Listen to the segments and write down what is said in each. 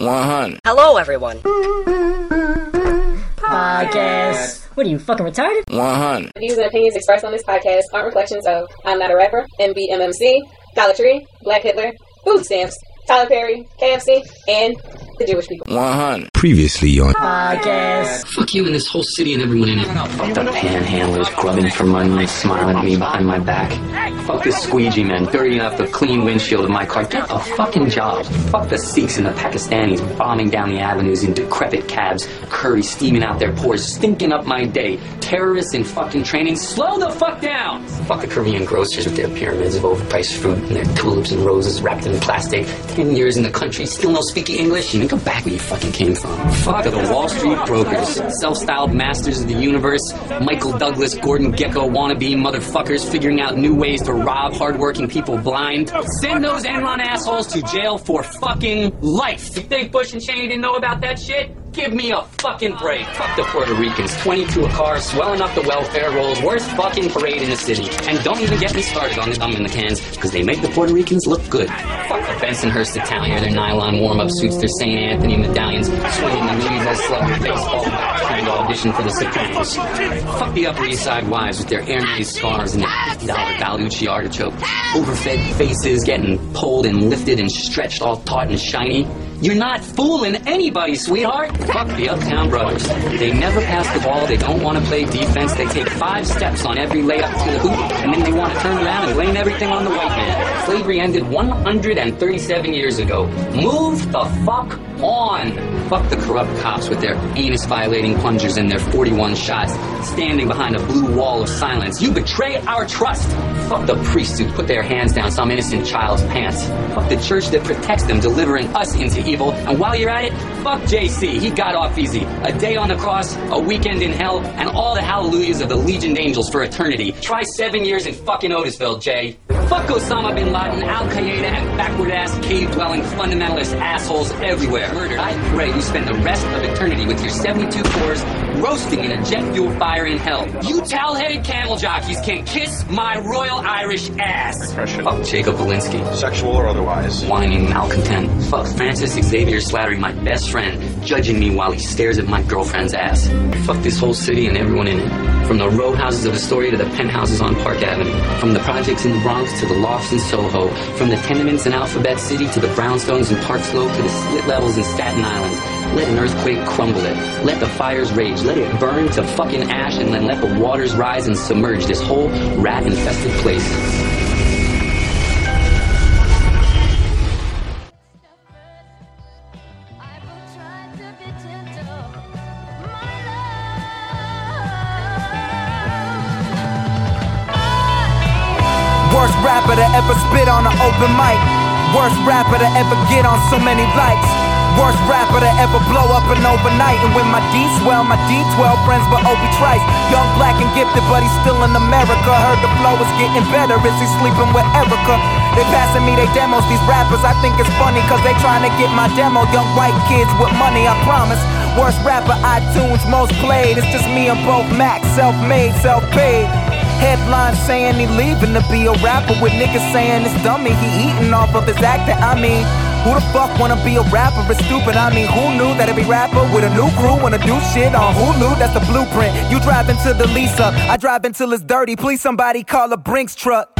100. Hello, everyone. Podcast. What are you fucking retarded? 100. The views and opinions expressed on this podcast aren't reflections of I'm Not a Rapper, MBMMC, Dollar Tree, Black Hitler, Food Stamps, Tyler Perry, KFC, and the Jewish people. 100. Previously on Podcast. Fuck you and this whole city and everyone in it. Fuck the panhandlers grubbing for money, smiling at me behind my back. Fuck this squeegee man dirtying up the clean windshield of my car. Get a fucking job. Fuck the Sikhs and the Pakistanis bombing down the avenues in decrepit cabs, curry steaming out their pores, stinking up my day. Terrorists in fucking training, slow the fuck down. Fuck the Korean grocers with their pyramids of overpriced fruit and their tulips and roses wrapped in plastic. Ten years in the country, still no speaking English. You can go back where you fucking came from. Fuck the Wall Street brokers, self-styled masters of the universe, Michael Douglas, Gordon Gekko wannabe motherfuckers figuring out new ways to rob hardworking people blind. Send those Enron assholes to jail for fucking life. You think Bush and Cheney didn't know about that shit? Give me a fucking break. Fuck the Puerto Ricans. 22 a car, swelling up the welfare rolls. Worst fucking parade in the city. And don't even get me started on the Dominicans, because they make the Puerto Ricans look good. Fuck the Bensonhurst Italian, their nylon warm-up suits, their St. Anthony medallions, swinging the Louisville slugger baseball bat, trying to audition for the Sopranos. Fuck the Upper East Side wives with their Hermes scars and their $50 Balducci artichoke. Overfed faces getting pulled and lifted and stretched all taut and shiny. You're not fooling anybody, sweetheart. Fuck the Uptown Brothers. They never pass the ball. They don't want to play defense. They take five steps on every layup to the hoop, and then they want to turn around and blame everything on the white man. Slavery ended 137 years ago. Move the fuck on. Fuck the corrupt cops with their anus violating plungers and their 41 shots, standing behind a blue wall of silence. You betray our trust. Fuck the priests who put their hands down some innocent child's pants. Fuck the church that protects them, delivering us into evil. And while you're at it, fuck JC. He got off easy. A day on the cross, a weekend in hell, and all the hallelujahs of the legioned angels for eternity. Try seven years in fucking Otisville, Jay. Fuck Osama bin Laden, Al Qaeda, and backward ass cave dwelling fundamentalist assholes everywhere. Murdered. I pray you spend the rest of eternity with your 72 cores roasting in a jet fuel fire in hell. You towel headed camel jockeys can kiss my royal Irish ass. Depression. Fuck Jacob Walensky. Sexual or otherwise. Whining malcontent. Fuck Francis Xavier Slattery, my best friend, judging me while he stares at my girlfriend's ass. Fuck this whole city and everyone in it. From the row houses of Astoria to the penthouses on Park Avenue. From the projects in the Bronx to the lofts in Soho. From the tenements in Alphabet City to the brownstones in Park Slope to the split levels in Staten Island. Let an earthquake crumble it. Let the fires rage. Let it burn to fucking ash and then let the waters rise and submerge this whole rat infested place. Rapper to ever get on so many likes. Worst rapper to ever blow up an overnight. And when my D swell, my D12 friends but Obi Trice. Young, black, and gifted, but he's still in America. Heard the flow is getting better. Is he sleeping with Erica? They passing me they demos, these rappers. I think it's funny, cause they trying to get my demo. Young white kids with money, I promise. Worst rapper, iTunes, most played. It's just me and both Max, self made, self paid. Headlines saying he leaving to be a rapper with niggas saying it's dummy. He eating off of his acting. I mean, who the fuck wanna be a rapper? It's stupid. I mean, who knew that every rapper with a new crew wanna do shit on who knew that's the blueprint? You drive into the Lisa, I drive until it's dirty. Please somebody call a Brinks truck.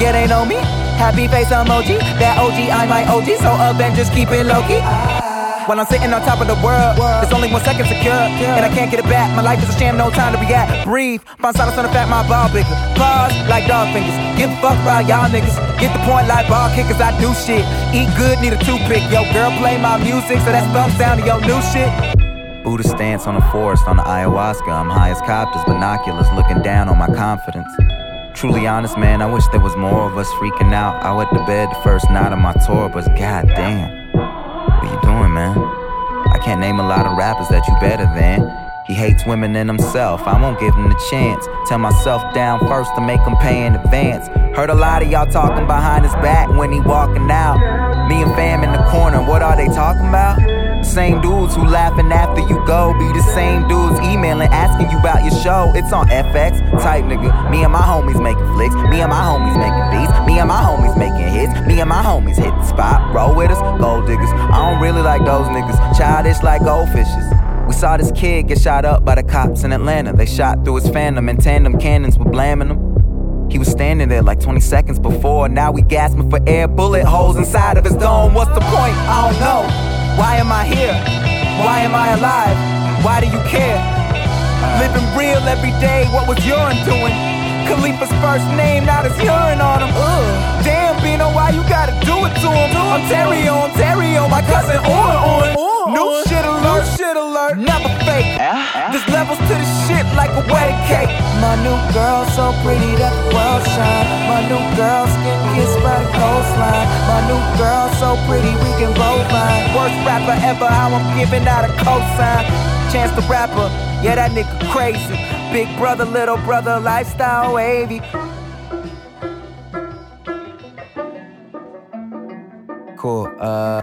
Yeah, they know me. Happy face emoji. That OG, I my OG. So up just keep it low key. While I'm sitting on top of the world, there's only one second secure, and I can't get it back. My life is a sham, no time to react. Breathe, find silence on the fact my ball bigger. Pause like dog fingers. Give a fuck about y'all niggas. Get the point like ball kickers. I do shit. Eat good, need a toothpick. Yo, girl, play my music, so that's thumbs down to your new shit. Buddha stance on the forest on the ayahuasca. I'm high as copters, binoculars looking down on my confidence. Truly honest, man, I wish there was more of us freaking out. I went to bed the first night of my tour, but goddamn. What you doing, man? I can't name a lot of rappers that you better than. He hates women in himself, I won't give him the chance. Tell myself down first to make him pay in advance. Heard a lot of y'all talking behind his back when he walking out. Me and fam in the corner, what are they talking about? Same dudes who laughing after you go be the same dudes emailing asking you about your show. It's on FX, type nigga. Me and my homies making flicks. Me and my homies making beats. Me and my homies making hits. Me and my homies hit the spot, roll with us, gold diggers. I don't really like those niggas, childish like goldfishes. We saw this kid get shot up by the cops in Atlanta. They shot through his phantom and tandem cannons were blaming him. He was standing there like 20 seconds before. Now we gasping for air, bullet holes inside of his dome. What's the point? I don't know. Why am I here? Why am I alive? Why do you care? Living real every day, what was urine doing? Khalifa's first name, now there's urine on him. Ugh. Damn, why you gotta do it to him? Ontario, Ontario, my cousin on on. New shit alert, shit alert, never fake. Ah, ah. There's levels to the shit like a wedding cake. My new girl so pretty that the world shine. My new girl skin kissed by the coastline. My new girl so pretty we can both find. Worst rapper ever, how I'm giving out a cosign. Chance the rapper, yeah that nigga crazy. Big brother, little brother, lifestyle wavy. Cool. Uh.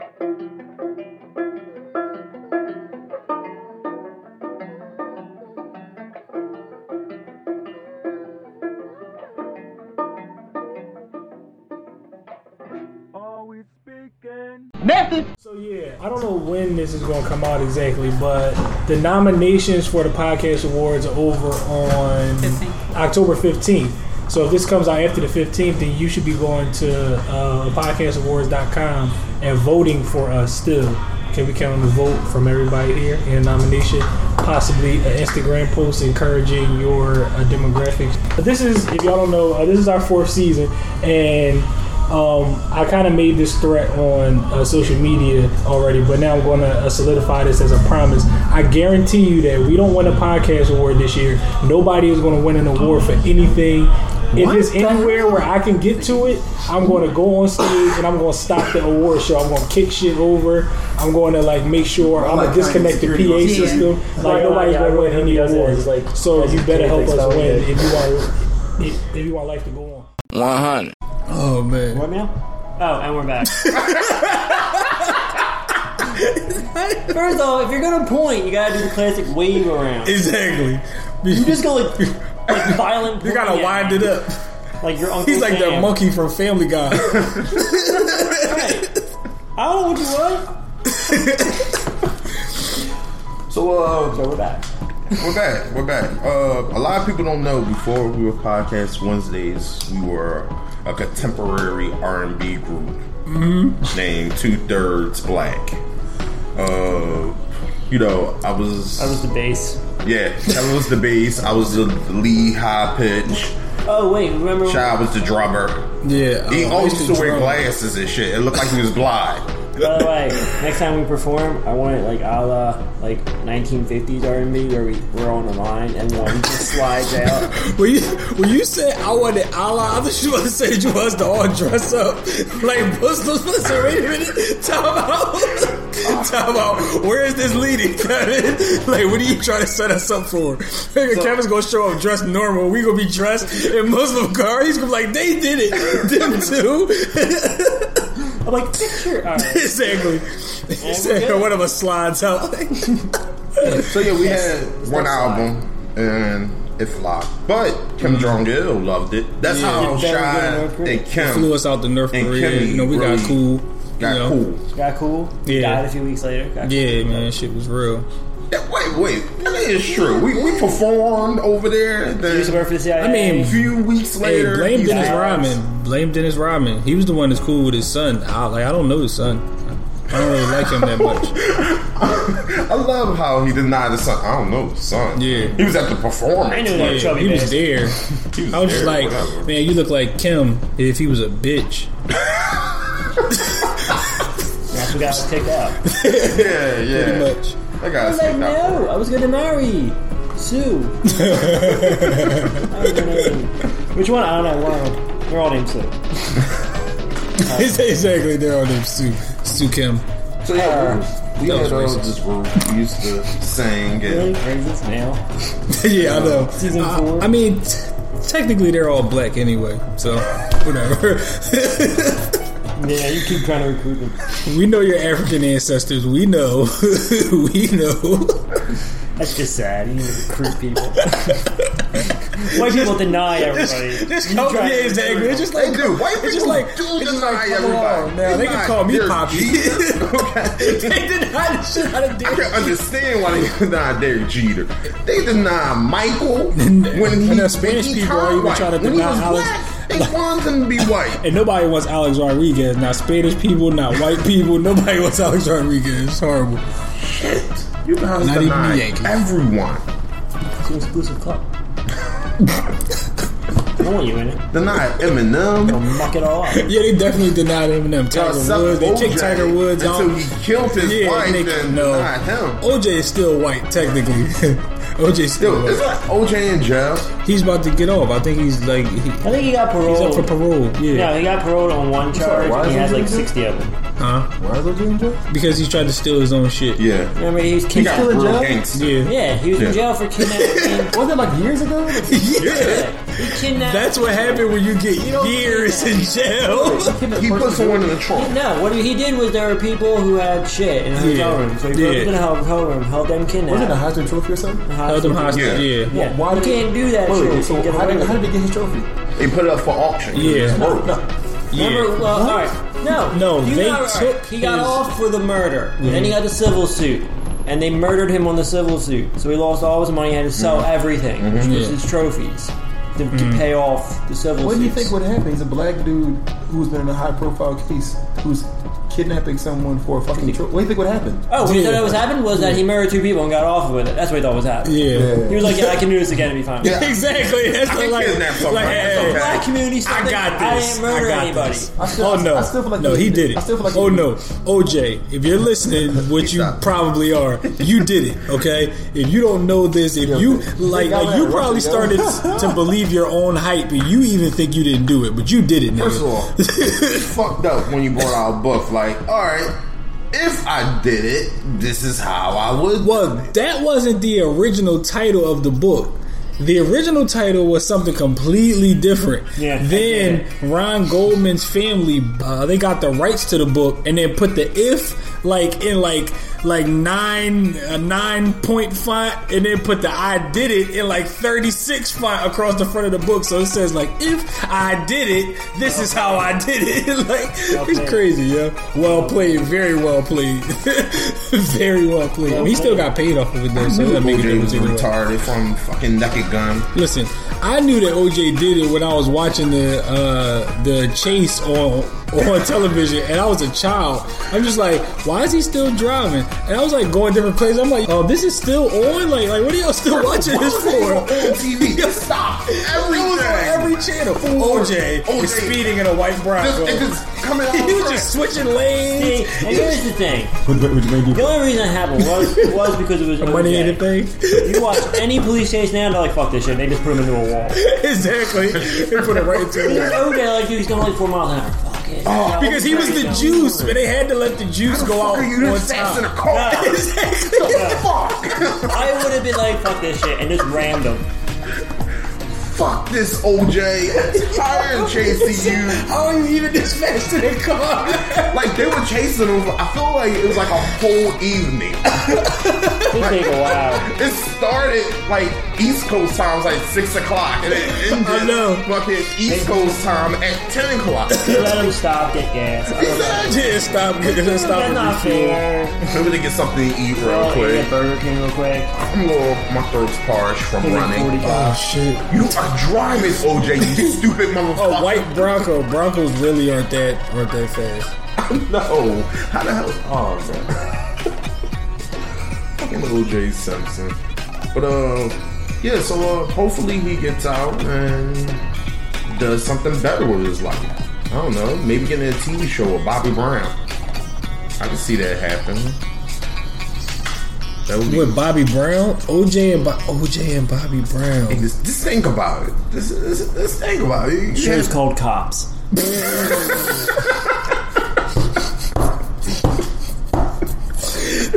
So yeah, I don't know when this is going to come out exactly, but the nominations for the podcast awards are over on October fifteenth. So if this comes out after the fifteenth, then you should be going to uh, podcastawards.com and voting for us. Still, can we count on the vote from everybody here in nomination? Possibly an Instagram post encouraging your uh, demographics. But this is, if y'all don't know, uh, this is our fourth season, and um, I kind of made this threat on uh, social media already, but now I'm going to uh, solidify this as a promise. I guarantee you that we don't win a podcast award this year. Nobody is going to win an award for anything. If it's anywhere where I can get to it, I'm going to go on stage and I'm going to stop the award show. I'm going to kick shit over. I'm going to like make sure I'm going to disconnect the PA system. Like nobody's going to win any awards. Like so, you better help us win if you want if, if you want life to go on. 100. Oh man. What now? Oh, and we're back. First off, if you're gonna point, you gotta do the classic wave around. Exactly. You just go like, like violent. You gotta wind it up. Like your uncle. He's like the monkey from Family Guy. Right. I don't know what you want. So, uh, So we're back. we're back. We're back. Uh, a lot of people don't know. Before we were podcast Wednesdays, we were a contemporary R and B group named Two Thirds Black. Uh, you know, I was, I was the bass. Yeah, that was the bass. I was the lead high pitch. Oh wait, remember? Shy was the drummer. yeah. He uh, always used used to wear drum. glasses and shit. It looked like he was blind. By the way, next time we perform, I want it like a la like 1950s R&B where we we're on the line and one just slides out. When you when you said I wanted Allah, I thought you was to say you was to all dress up like Muslims. Listen, wait a minute. Time out. Time out. Where is this leading, Kevin? Like, what are you trying to set us up for? Kevin's gonna show up dressed normal. We gonna be dressed in Muslim car. He's gonna be like, they did it. Them too. I'm like picture. All right. exactly. He said one of us slides out. So yeah, we had one album and it flopped, but Kim mm-hmm. Jong Il loved it. That's Yeah. how Did Barry Shy go to and Kim Flew us out to North And Korea. Kimmy You know, we got cool. got you know. cool. Got cool. Yeah. Died a few weeks later. Got Yeah, man, shit was real. Yeah, wait, wait, that is true. We we performed over there. Cool. Used to work for the CIA. I mean, a few weeks Hey, later, blame Dennis like, Rodman. Blame Dennis Rodman. He was the one that's cool with his son. I, like I don't know his son. I don't really like him that much. I love how he denied his son. I don't know the son. Yeah. he was at the performance. I knew that. Yeah, chubby he was there. He was I was just like, whatever. man, you look like Kim if he was a bitch. That's what got kicked out. yeah, yeah. Pretty much. That I guy's was like, no, I was gonna marry Sue. I was gonna Which one? I don't know. One of them. They're all named Sue. exactly. They're all named Sue. Sue Kim. So yeah, we, we That had was uh, racist. this group. Used to sing Really? and Raises now. yeah, I know. Season I- four. I, mean, t- technically they're all black anyway, so whatever. Yeah, you keep trying to recruit them. we know your African ancestors. We know. we know. That's just sad. You need to recruit people. White people deny everybody. This You company try to- is angry. It's just They like do. White it's just people like do it's just deny like, come everybody. on, now they can Deny call me Derek Poppy. Jeter. okay. they deny the shit out of I Derek. can understand why they deny Derek Jeter. They deny Michael when he And the Spanish when he people are turned even white. trying to when he deny was Alex- black, they want him to be white. And nobody wants Alex Rodriguez. Not Spanish people, not white people. Nobody wants Alex Rodriguez. It's horrible. Shit. You guys Not even the Yankees. everyone. It's an exclusive club. I don't want you in it. Deny Eminem. They'll muck it all up. Yeah, they definitely denied Eminem. Y'all Tiger suck Woods. They kicked Tiger Woods until out. he killed his Yeah, wife. they- Then no. denied him. OJ is still white, technically. OJ still Dude, it's OJ in jail. He's about to get off. I think he's like he, I think he got parole. he's up for paroled. parole. Yeah. No, he got paroled on one charge. why and he is has he like 60 of them. Huh? Why is OJ in jail? Because he tried to steal his own shit. Yeah. Remember, he was He kidnapped. got in real jail? gangster. Yeah. Yeah, he was Yeah. in jail for kidnapping. Wasn't it like years ago? yeah. he kidnapped. That's what happened when you get years in jail. He put someone in the trunk. No, what he did was there were people who had shit in a hotel Yeah. room. So he broke Yeah. into the hotel room, held them Wasn't it a kidnapped. Heisman Trophy or something? Held him hostage. Yeah. Yeah. Yeah, Why you can't do that Wait, shit. wait, so You how did, how did he get his trophy? They put it up for auction. Yeah. It's broke. Remember, well, all right, no, No, you they got, all right, took He got his- off for the murder. Then he got the civil suit, and they murdered him on the civil suit. So he lost all his money. He had to mm-hmm. sell everything, which mm-hmm. was Yeah. his trophies, to, to mm-hmm. pay off the civil. Suit. What do you think would happen? He's a black dude who's been in a high profile case who's kidnapping someone for a fucking trophy. What do you think would happen? Oh, what he Yeah. thought was happened was that he murdered two people and got off with it. That's what he thought was happening. Yeah. He was like, "Yeah, I can do this again and be fine." Yeah. Exactly. That's I can like, kidnap like, somebody. hey, okay. Black community stuff. I got I this. didn't murder I got anybody. this. I still- oh no, I still feel like no, he he did did it. it. I still feel like oh no. OJ, if you're listening, which you probably are, you did it. Okay, if you don't know this, if you like, like you probably started to believe your own hype, and you even think you didn't do it, but you did it. First of all, it's fucked up when you brought out a book like, all right, if I did it, this is how I would. Well, that wasn't the original title of the book. The original title was something completely different. Yeah. Then Ron Goldman's family, uh, they got the rights to the book, and then put the if like in like like nine a nine point font, and then put the I did it in like thirty six font across the front of the book. So it says like if I did it, this is how I did it. like it's crazy, yeah. Well played, very well played, very well played. And he still got paid off of it though, so it doesn't make a OJ difference was retarded from fucking Naked Gun. Listen, I knew that OJ did it when I was watching the uh, the chase on on television, and I was a child. I'm just like, why is he still driving? And I was like going different places. I'm like, oh, this is still on. Like, like what are y'all still watching this for? On TV, stop It on everything. every channel. OJ, OJ. is speeding in a white Just, Bronco. it just coming out. he was just switching See, lanes. and here's the thing: Which, which made you the only reason it happened was was because it was Money OJ. ain't a thing. You watch any police chase now, they're like, "Fuck this shit." They just put him into a wall. exactly. They put it right into Because the OJ, like, dude, he's going like four miles an hour. Fuck it. Oh, because he was the juice, but they had to let the juice go out are you on this fast in a top. car? No. Exactly. Fuck. I would have been like, "Fuck this shit," and just rammed him. Fuck this, OJ. I'm tired of chasing you. How are you even this fast in a car? Like they were chasing him. I feel like it was like a whole evening. It take a while. It started like East Coast time, was like six o'clock, and it ended I know. fucking East Coast time at ten o'clock. Let him stop, get gas. I don't know. Yeah, stop. Just stop. That's and not refuel. fair. Maybe to get something to eat real quick. Burger King real quick. I'm a little, my throat's parched from running. Oh shit. You are driving, OJ. You stupid motherfucker. Oh, white Bronco. Broncos really aren't that aren't that fast. No. How the hell? Oh man. Fucking OJ Simpson. But uh, yeah. So uh, hopefully he gets out and does something better with his life. I don't know. Maybe getting a TV show with Bobby Brown. I can see that happening. That would be. With Bobby Brown, OJ and Bo- OJ and Bobby Brown. Just, just think about it. Just, just, just think about it. You Show's called Cops.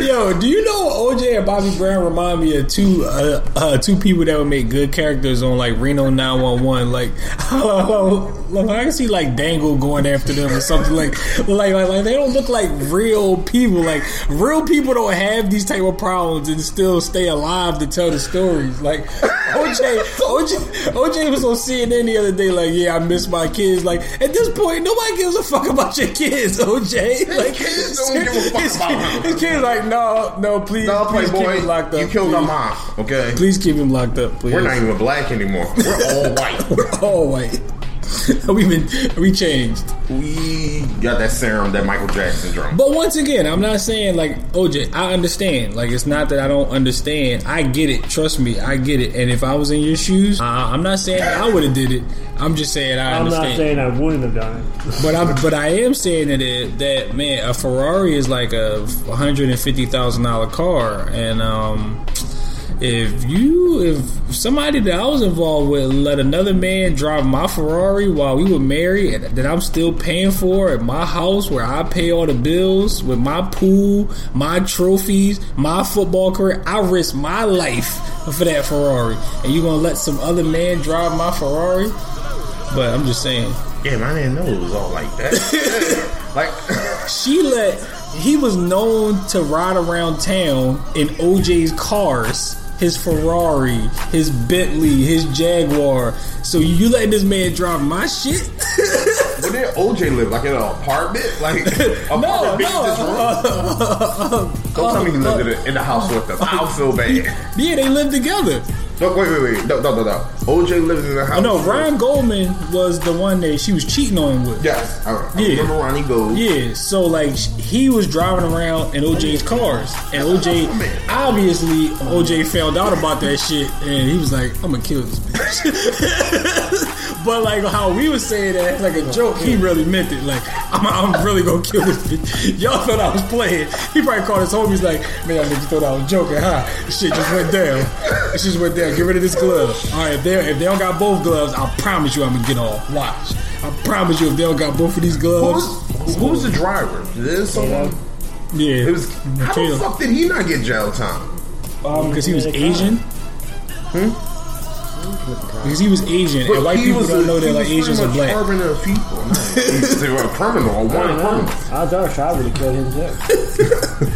Yo, do you know OJ and Bobby Brown remind me of two uh, uh, two people that would make good characters on like Reno 911? Like like, I can see like Dangle going after them or something like, like, like, like they don't look like real people. Like real people don't have these type of problems and still stay alive to tell the stories. Like OJ, OJ, OJ was on CNN the other day. Like, yeah, I miss my kids. Like at this point, nobody gives a fuck about your kids, OJ. Like kids don't give a fuck his, about him. His kids like, no, no, please, No, please keep him locked up. you killed please. our mom. Okay, Please keep him locked up, please. we're not even black anymore. We're all white. We're all white. We've been we changed. we got that serum that Michael Jackson drank. But once again, I'm not saying like OJ. I understand. Like it's not that I don't understand. I get it. Trust me, I get it. And if I was in your shoes, uh, I'm not saying I would have did it. I'm just saying I I'm understand. not saying I wouldn't have done it. But I'm, but I am saying that it, that man, a Ferrari is like a hundred and fifty thousand dollar car, and um, if you, if somebody that I was involved with let another man drive my Ferrari while we were married, and that I'm still paying for at my house where I pay all the bills with my pool, my trophies, my football career, I risk my life for that Ferrari, and you gonna let some other man drive my Ferrari? But I'm just saying. Damn, I didn't know it was all like that. like, she let he was known to ride around town in OJ's cars, his Ferrari, his Bentley, his Jaguar. So you let this man drive my shit? where did OJ live? Like in an apartment? Like apartment no, no. room? Don't tell me he lived in the, in the house with them. I'll feel bad. Yeah, they lived together. No, wait, wait, wait. No, no, no, no. OJ lived in the house. Oh no, with- Ryan Goldman was the one that she was cheating on with. Yes, I, I Yeah. remember Ronnie Gold. Yeah, so like he was driving around in OJ's cars, and OJ oh, obviously OJ found out about that shit, and he was like, "I'm gonna kill this bitch." But like how we was saying that like a joke, he really meant it. Like I'm, I'm really gonna kill this bitch. Y'all thought I was playing. He probably called his homies like, "Man, y'all niggas thought I was joking, huh?" This shit just went down. This just went down. Get rid of this glove. All right, if they if they don't got both gloves, I promise you I'm gonna get off. Watch. I promise you if they don't got both of these gloves. Who's, who's the driver? Is someone? Yeah, It was. How the fuck did he not get jail time? Um, because he was Asian. Hmm? Because he was Asian, and white people was don't a- know that like Asians are much black. Harboring of people. No, he's a criminal, a I wanted don't criminal. I thought I would have killed him too.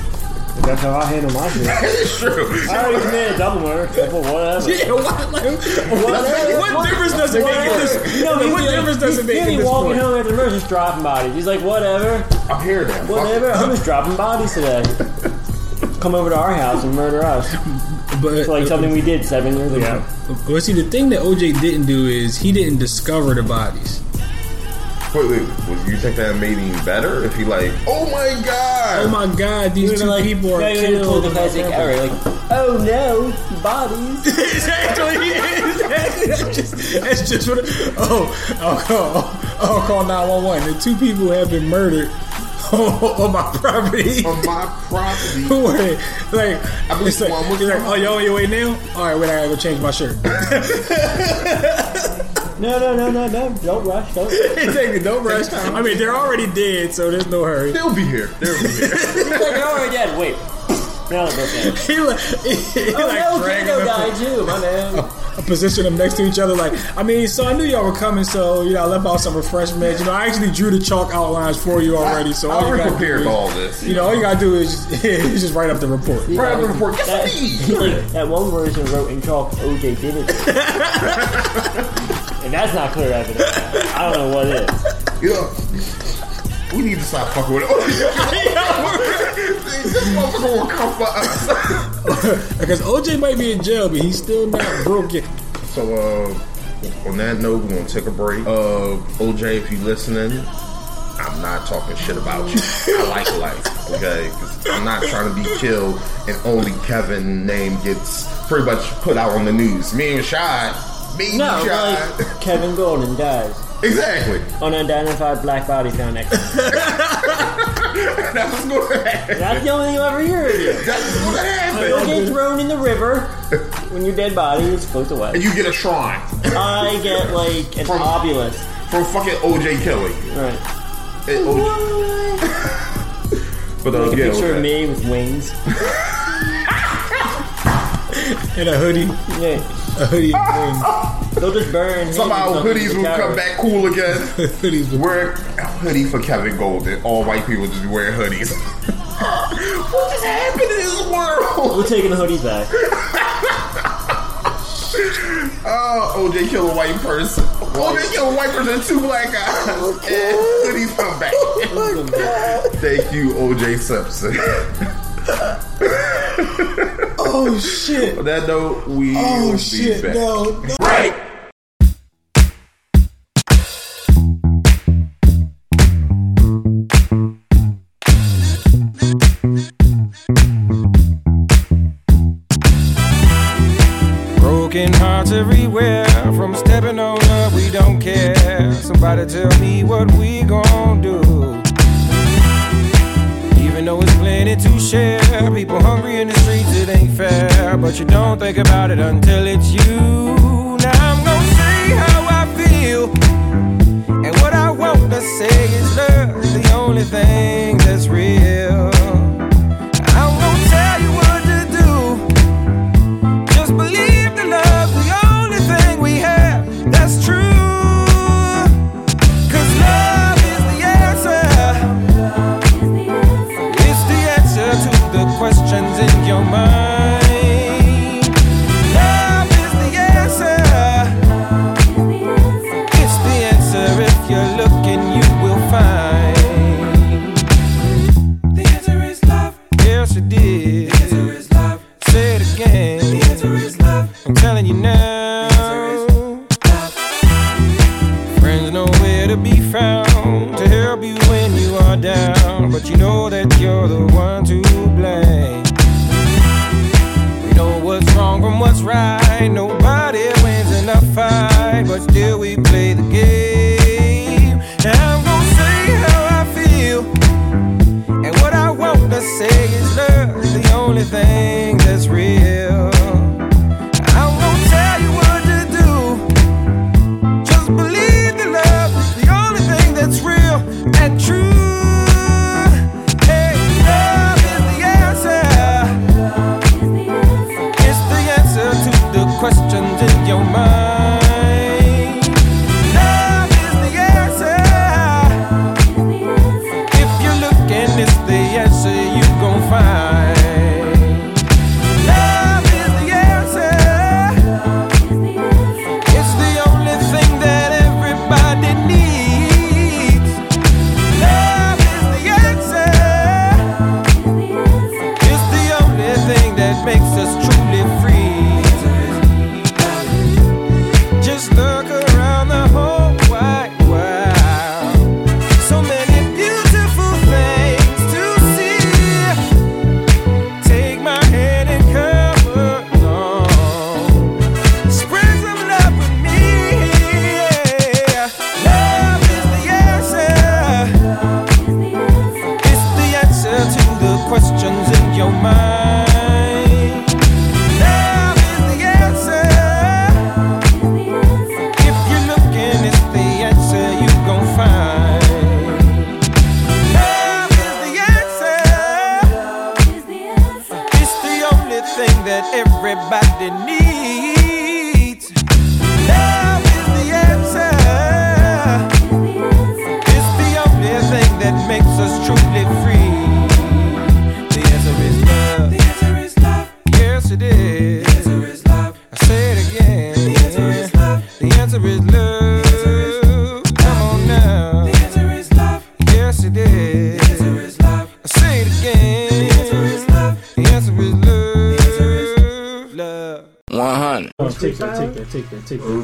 That's how I handle my shit. It's true. I already committed a double murder, but whatever. Yeah, what, like, what, what difference does it make? At this, You know, he'd what like- difference does it make at be this walking point? home after murder, just dropping bodies. He's like, whatever, I'm here now. whatever. I'm just dropping bodies today. Come over to our house and murder us But for like uh, something we did seven years ago. well, see, the thing that OJ didn't do is he didn't discover the bodies. Wait, wait. Would you think that made him better if he like? Oh my god! Oh my God, these two like, people are yeah, you're gonna pull killed. the classic error, like, oh no, bodies. exactly, exactly. That's just, that's just what. It, oh, I'll call. I'll call nine one one. The two people have been murdered on, on my property. On my property. Who were they? Like, I believe it's like, one was like, oh, y'all on your way now? All right, wait, I gotta go change my shirt. No, no, no, no, no, don't rush, don't. exactly, don't rush. I mean, they're already dead, so there's no hurry. They'll be here. They'll be here. He's like, you're already dead. Wait, now they're dead. He like, he, Oh like no, dragging Dingo them died too, my man. I position them next to each other. Like, I mean, so I knew y'all were coming, so you know, I left out some refreshments. You know, I actually drew the chalk outlines for you already. So all I you already gotta do prepared is, all this. You know, all you gotta do is just, is just write up the report. Right up the report. Yes, That, please. that one version wrote in chalk, OJ did it. and that's not clear evidence. I don't know what is. Yeah. We need to stop fucking with it. This motherfucker will come for us. Because OJ might be in jail, but he's still not broke yet. So, uh, on that note, we're gonna take a break. Uh, OJ, if you listening, I'm not talking shit about you. I like life, okay? 'Cause I'm not trying to be killed, and only Kevin name gets pretty much put out on the news. Me and Rashad, me and No, Rashad. like, Kevin Golden dies. exactly. Unidentified black body found next to him. That's what's gonna happen. That's the only thing you'll ever hear of you. That's what's gonna You'll get thrown in the river when your dead body is floats away. And you get a shrine I get like an From- obelisk. from fucking OJ Kelly. Right. And OJ But uh, Like a yeah, picture okay. of me with wings. And a hoodie, Yeah. a hoodie. and They'll just burn. Somehow hoodies will come back cool again. hoodies wear a hoodie for Kevin Golden. All white people just wear hoodies. what just happened in this world? We're taking the hoodies back. oh, OJ killed a white person. OJ killed a white person and two black guys. Oh and hoodies come back. Oh Thank you, OJ Simpson. oh shit. On that note, we oh, will shit, be back. No. Right. Tell me what we gon' do. Even though it's plenty to share, people hungry in the streets, it ain't fair. But you don't think about it until it's you. Now I'm gon' say how I feel, and what I want to say is love, the only thing.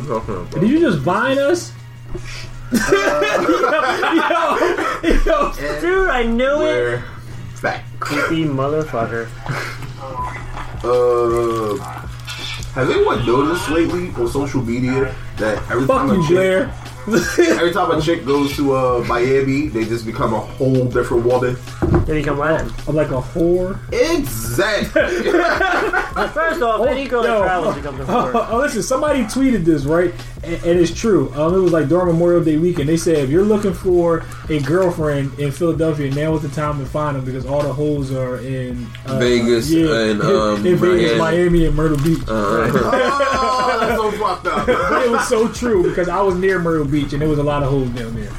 talking about? Did you just vine us? Uh, yo, yo, yo, dude, I knew it. Back. Creepy motherfucker. Uh, has anyone noticed lately on social media that every Fuck time a you, chick, Blair. every time a chick goes to uh, Miami, they just become a whole different woman? Did he come running? I'm like a whore. Exactly. First off, any girl that oh, travels becomes a whore. Oh, oh, listen, somebody tweeted this, right? And, and it's true. Um, it was like during Memorial Day weekend. They said if you're looking for a girlfriend in Philadelphia, now is the time to find them because all the holes are in uh, Vegas yeah, and um, in Vegas, Miami. Miami, and Myrtle Beach. Uh-huh. oh, that's so fucked up. it was so true because I was near Myrtle Beach and there was a lot of holes down there.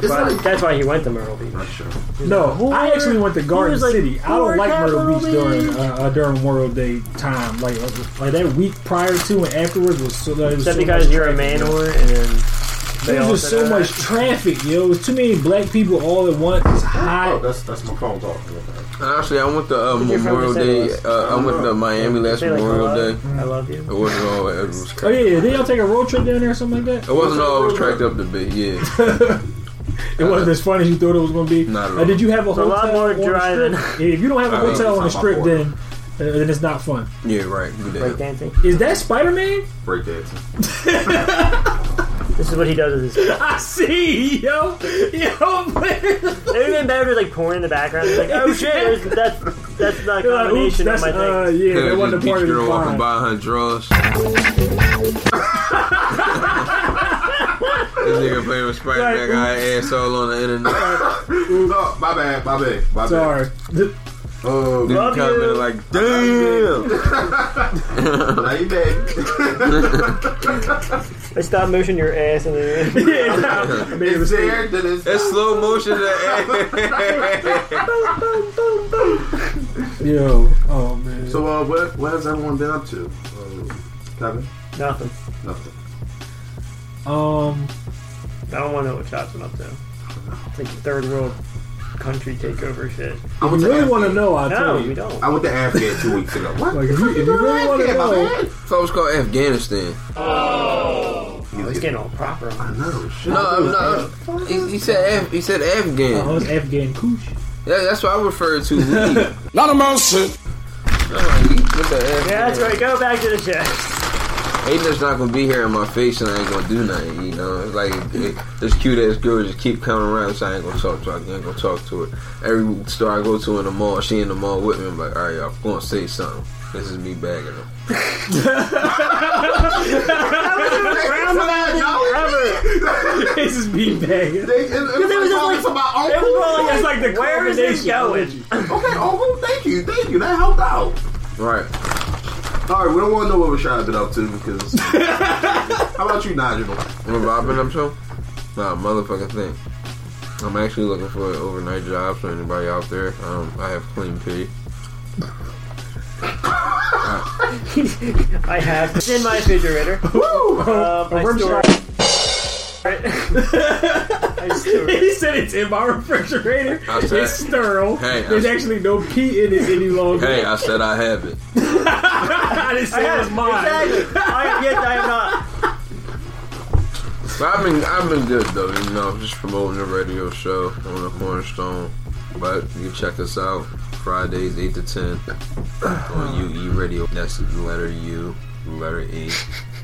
That's why, that's why he went to Myrtle Beach. Not sure. No, I actually went to Garden like, City. I don't like Myrtle Beach capital, during uh, uh, during Memorial Day time. Like uh, like that week prior to and afterwards was so. That Is was that so because much you're a traffic, man yo. whore and then There was just so that? much traffic, yo. It was too many black people all at once. It's Oh, hot. that's that's my phone talking. Actually, I went to uh, What'd your friend Memorial Day. Uh, I went to Miami last like, Memorial hello, Day. I love you. It wasn't all. It was. Oh yeah, yeah. Did y'all take a road trip down there or something like that? It wasn't all it was cracked up to be. Yeah. It wasn't as fun as you thought it was going to be. Not at Uh, all. did you have a It's a lot more on the driving. strip? If you don't have a Uh, hotel on the strip, then uh, then it's not fun. Yeah, right. We did. Break dancing. Is that Spider Man? Breakdancing. This is what he does with his. I see, yo, yo. man. It would have been better with like porn in the background. It's like, oh shit, there's, that's that's the You're like, oops, combination of that's, my uh, thing. yeah, Yeah, that wasn't just a beat part of your the girl up fine. and buy her drawers. This nigga playing with Spider Man got her asshole on the internet. no, my bad, my bad, my Sorry. bad. Uh, Dude Love commented you. like, damn. now you back. I stop motion your ass and then. yeah, nah, I made a It's mistake. there, then it's It's slow motion. to Yo, oh man. So, uh, what what has everyone been up to? Uh, Kevin, Nothing. nothing. um, I don't want to know what Chop's been up to. It's like third world country takeover shit. I if went to really Afghan- want to know, I'll No, tell we don't. I went to Afghan two weeks ago. What? Like if you, if you really want to Afghan, my know, man. So it's called Afghanistan. Oh, he's getting all proper on. I know. Shit. No, I'm not. He, he said Af, he said Afghan. oh, it's Afghan Kush. Yeah, that's what I refer to weed. Not a mouse shit. I'm like, he- what the F? Yeah, that's right. Go back to the chat. Ain't just not gonna be here in my face and I ain't gonna do nothing, you know. It's like it, this cute ass girl just keep coming around, so I ain't gonna talk to her. I ain't gonna talk to her. Every store I go to in the mall, she in the mall with me. I'm like, all right, I'm gonna say something. This is me bagging her. this is me bagging. They, it, it, was was like just talking to my It was like, That's like the where is this going? Okay, uncle, thank you, thank you. That helped out. Right. All right, we don't want to know what Rashad been up to because. how about you, Nigel? What have I been up to? Nah, motherfucking thing. I'm actually looking for an overnight job for anybody out there. Um, I have clean pee. I have. It's in my refrigerator. Um, I Rim store. shot. I store. he said it's in my refrigerator. I said- it's sterile. Hey, I There's said- actually no pee in it any longer. Hey, I said I have it. I didn't say it was mine. Exactly. I, yes, I am not. But I've been I've been good though, you know, I'm just promoting the radio show on the Cornerstone. But you check us out Fridays eight to ten on UE Radio. That's letter U, letter E.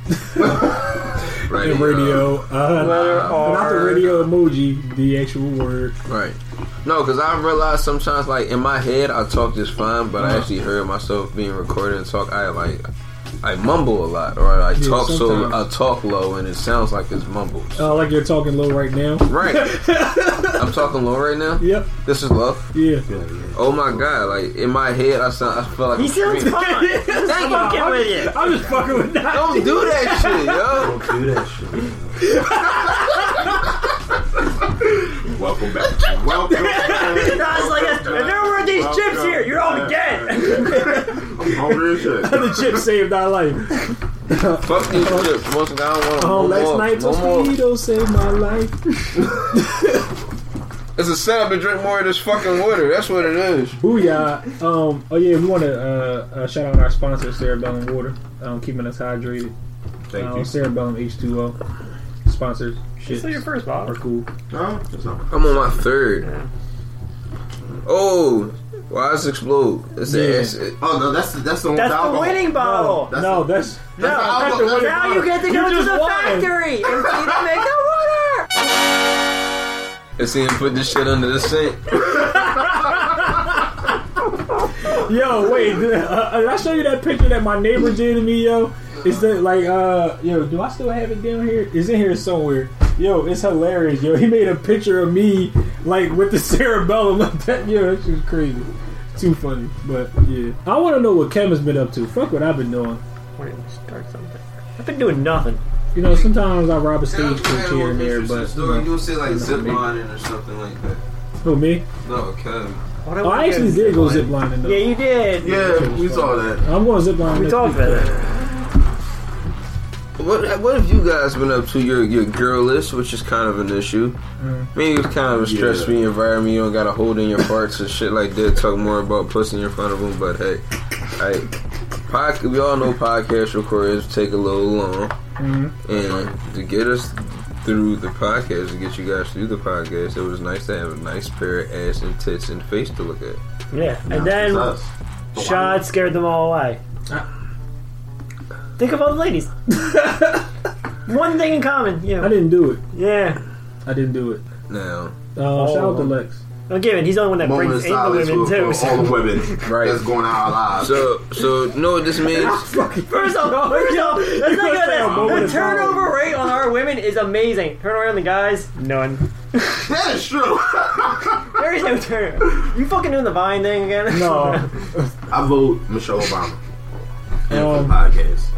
The radio. Uh, Letter not the radio emoji, the actual word. Right. No, because I realized sometimes, like in my head, I talk just fine, but I actually heard myself being recorded and talk. I like, I mumble a lot, or I Yeah, talk so. I talk low, and it sounds like it's mumbles. Uh, like you're talking low right now. Right. I'm talking low right now. Yep. This is low. Yeah. Oh my god! Like in my head, I sound. I feel like He I'm sounds screaming. fine. Just fucking with you. I'm just fucking with that. Don't do that shit, yo. Don't do that shit. Welcome back. Welcome. I was like, if there were these chips here, you're all dead. I'm hungry as shit. the chips saved our life. Fuck these chips. Once again, I don't want Oh, no last more. night no more. Tostitos saved my life. It's a setup to drink more of this fucking water. That's what it is. Booyah. Um, oh yeah, we want to uh, uh, shout out our sponsor, Cerebellum Water, um, keeping us hydrated. Thank uh, you. Cerebellum H2O sponsors. Shit, So your first are bottle. cool. No, that's not. I'm on my third. Oh, why does it explode? It's Yeah. a, it's Oh no, that's that's the one That's the alcohol. winning bottle. That's no, the- that's No, the alcohol. the winning now you get to You go to the won. factory and see them make the water. It's him put this shit under the sink. Yo, wait, did, uh, uh, did I show you that picture that my neighbor did of me, yo? It's that like uh yo, do I still have it down here? It's in here somewhere. Yo, it's hilarious, yo. He made a picture of me like with the cerebellum like that. Yo, that shit's crazy. Too funny. But yeah. I wanna know what Kevin's been up to. Fuck what I've been doing. Wait, let's start something. I've been doing nothing. You know, sometimes I rob a stagecoach here and there, but you Story, know. you say like zip lining or something like that. Who me? No, Kevin. Oh, I actually did go zip lining though. Yeah, you did. Yeah, we saw that. I'm going zip lining. We talked about that. What what have you guys been up to? Your your girl list, which is kind of an issue. Mm. Maybe it's kind of a stress free environment. You don't got to hold in your parts and shit like that. Talk more about pussy in front of them, but hey, I, pod, we all know podcast recordings take a little long, Mhm. and to get us through the podcast, to get you guys through the podcast, it was nice to have a nice pair of ass and tits and face to look at. Yeah, and then Shad scared them all away. Think of all the ladies. One thing in common. Yeah. I didn't do it. Yeah. I didn't do it. Now, Uh, shout out to Lex. Don't give. He's the only one that Moment brings of in the silence women for, too. for all the women Right. that's going out alive. so so you know what this means? First off, first off, that's not You good. a moment The of turnover rate on our women is amazing. Turn around the guys, none. that is true. There is no turnover. You fucking doing the Vine thing again? No. I vote Michelle Obama. And for Um, the podcast.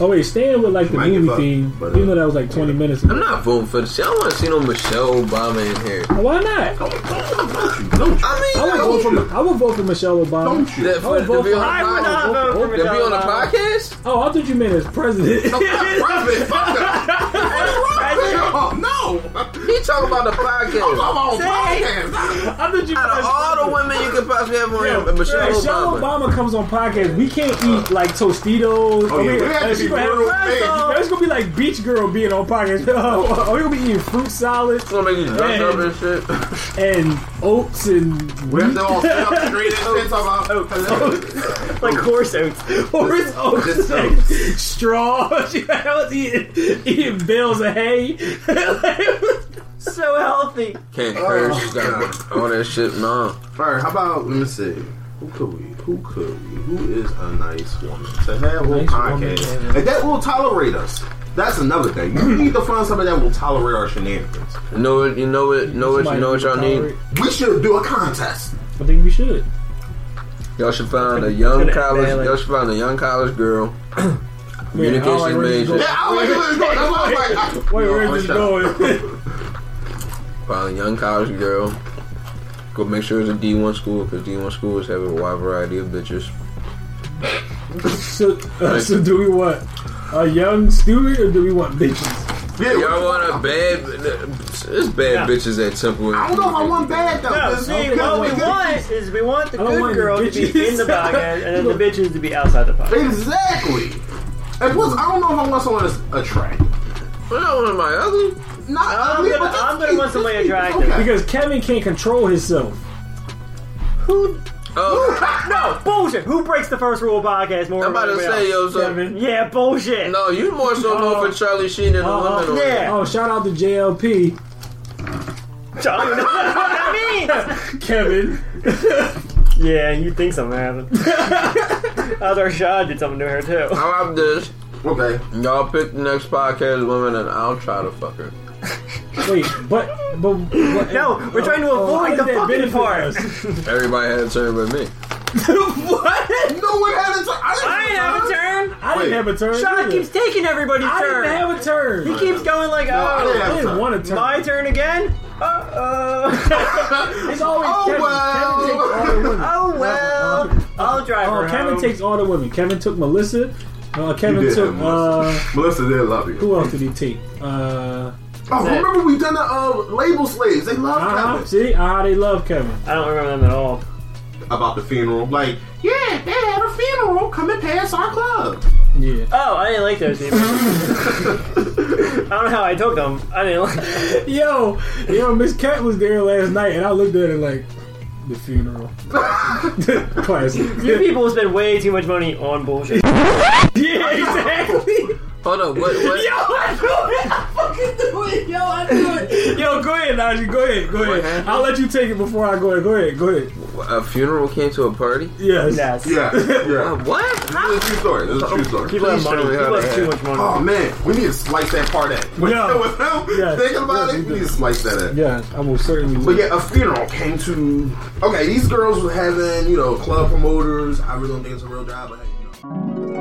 Oh wait, staying with like the Might movie theme. but, even uh, though that was like 20 minutes ago. I'm not voting for this. I don't want to see no Michelle Obama in here. Why not? Don't you? I mean, I would vote for I would vote for Michelle Obama. Don't you? that I would vote be for on I would the not vote for podcast. To be on the podcast. Oh, I thought you meant as president. I'm president. Fuck that. Oh, no. He talking about the podcast. I'm on See? podcast. I thought you Out of all the women you could possibly have on Yeah, here, Michelle Michelle Obama. Obama comes on podcast. We can't eat uh. like Tostitos. Oh, yeah, we have to be gonna have- real First It's gonna be like Beach Girl being on podcast. Oh, we gonna be eating fruit salads It's gonna make you drunk up and shit. and oats and We have to all sit up straight and shit talking about like horse oats. horse oats, and straws. I was eating eating bales of hay. So healthy. Can't Oh, curse. got all that shit. No. Alright, how about let me see. Who could we? Who could we? Who is a nice woman to have on Nice woman, podcast and that will tolerate us? That's another thing. You need to find somebody that will tolerate our shenanigans. You know what? You know what? Know what? You know what y'all need? We should do a contest. I think we should. Y'all should find a young college. Y'all should find a young college girl. Man, I Communications like major. Yeah, I like where it's going. That's why I was like, I- Wait, Yo, where's what's this up? going? Find a young college girl. Go make sure it's a D1 school because D1 schools have a wide variety of bitches. so, uh, so do we want a young student or do we want bitches? Yeah, Y'all want a bad? There's bad Yeah. bitches at Temple. I don't know if I want bad though. No, 'cause- see, what we we- want is we want the good want girl the to be in the podcast and then the bitches to be outside the podcast. Exactly. And plus, I don't know if I want someone that's attractive. Well, I want somebody ugly. Not I'm ugly, gonna- but I'm gonna be- want somebody just be- attractive. okay. Because Kevin can't control himself. Who? Oh, No, bullshit. Who breaks the first rule of podcast more I'm about than to anybody say, else? yo, so Kevin. Yeah, bullshit. no, you more so know for Charlie Sheen than the Uh, women yeah. Oh, shout out to JLP. I don't even know what that means. Kevin. Yeah, you think something happened. Other Shad did something to her too. How about this? Okay. Y'all pick the next podcast woman and I'll try to fuck her. Wait, but but what, No, we're trying to oh, avoid how the does that fucking benefit part. Everybody had a turn but me. what? No one had a turn. I didn't have a turn. I didn't have a turn. Shad either. keeps taking everybody's turn. I turn. didn't have a turn. he keeps going like, I oh, didn't I have a didn't want a turn. my turn again. Uh oh. it's always Oh, Kevin. well. Kevin takes all the women. oh well. I'll drive Oh, her Kevin home. takes all the women. Kevin took Melissa. Uh, Kevin did took have uh, Melissa. Melissa did love you. who else did he take? Uh, Oh, remember we done the uh, label slaves? They love uh Kevin. see, ah, they love Kevin. I don't remember them at all. About the funeral, like, yeah, they had a funeral. coming past our club. Yeah. Oh, I didn't like those people. I don't know how I took them. I didn't like. Yo, yo, Miss Cat was there last night, and I looked at her like the funeral. Classic. You people spend way too much money on bullshit. Yeah, exactly. Hold Hold up, what? what? Yo, I do it. I fucking do it. Yo, I do it. Yo, go ahead, Najee. Go ahead. Go What ahead. happened? I'll let you take it before I go ahead. Go ahead. Go ahead. A funeral came to a party? Yes. Yes. Yeah, yeah. Uh, what? This is a true story. This is a true story. People have Please show money. me how People that have too much money. Oh man, we need to slice that part at. With, Yeah. with him Yes. thinking about Yes, it, we we need to slice that at. Yeah, I will certainly. But yeah, a funeral came to. Okay, these girls were having, you know, club promoters. I really don't think it's a real job, but hey, you know.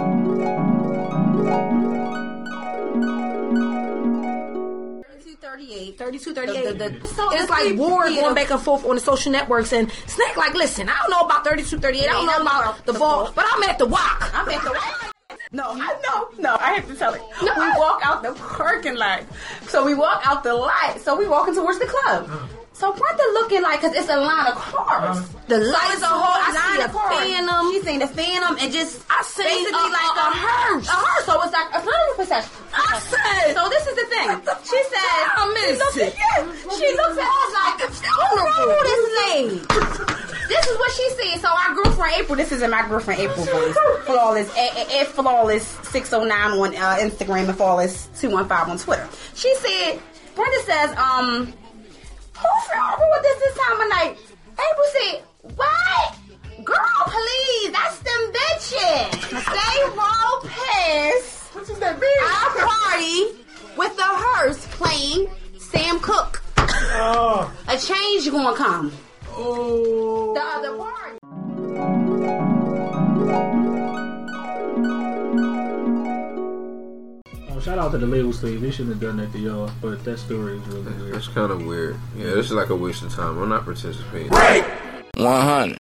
3238, 3238. it's like war going back and forth on the social networks. And Snake, like, listen, I don't know about 3238. I don't know about the ball, but I'm at the walk. I'm at the walk. No, no, no. I have to tell it. No, we walk out the parking lot. So we walk out the lot. So we walking towards the club. So Brenda looking like, cause it's a line of cars. The so lights it's a whole I see line a of cars. Phantom. She seen the phantom and just I seen basically uh, uh, a- like a- a, a hearse. A hearse. So it's like a funeral procession. I said, So this is the thing. She said, I she missed it. she looks at us like, what's wrong with this lady? This is what she said. So our girlfriend April, this is in my girlfriend April voice. Flawless, at, at flawless six oh nine on uh, Instagram and flawless two one five on Twitter. She said, Brenda says, um, who's funeral with this this time of night? April said, what? Girl, please, that's them bitches. They roll past What is that mean? our party with the hearse playing Sam Cooke. Oh. A change gonna come. Oh. The other party. Out to the label slave. They shouldn't have done that to y'all, but that story is really weird. That's kind of weird. Yeah, this is like a waste of time. I'm not participating. Right. 100.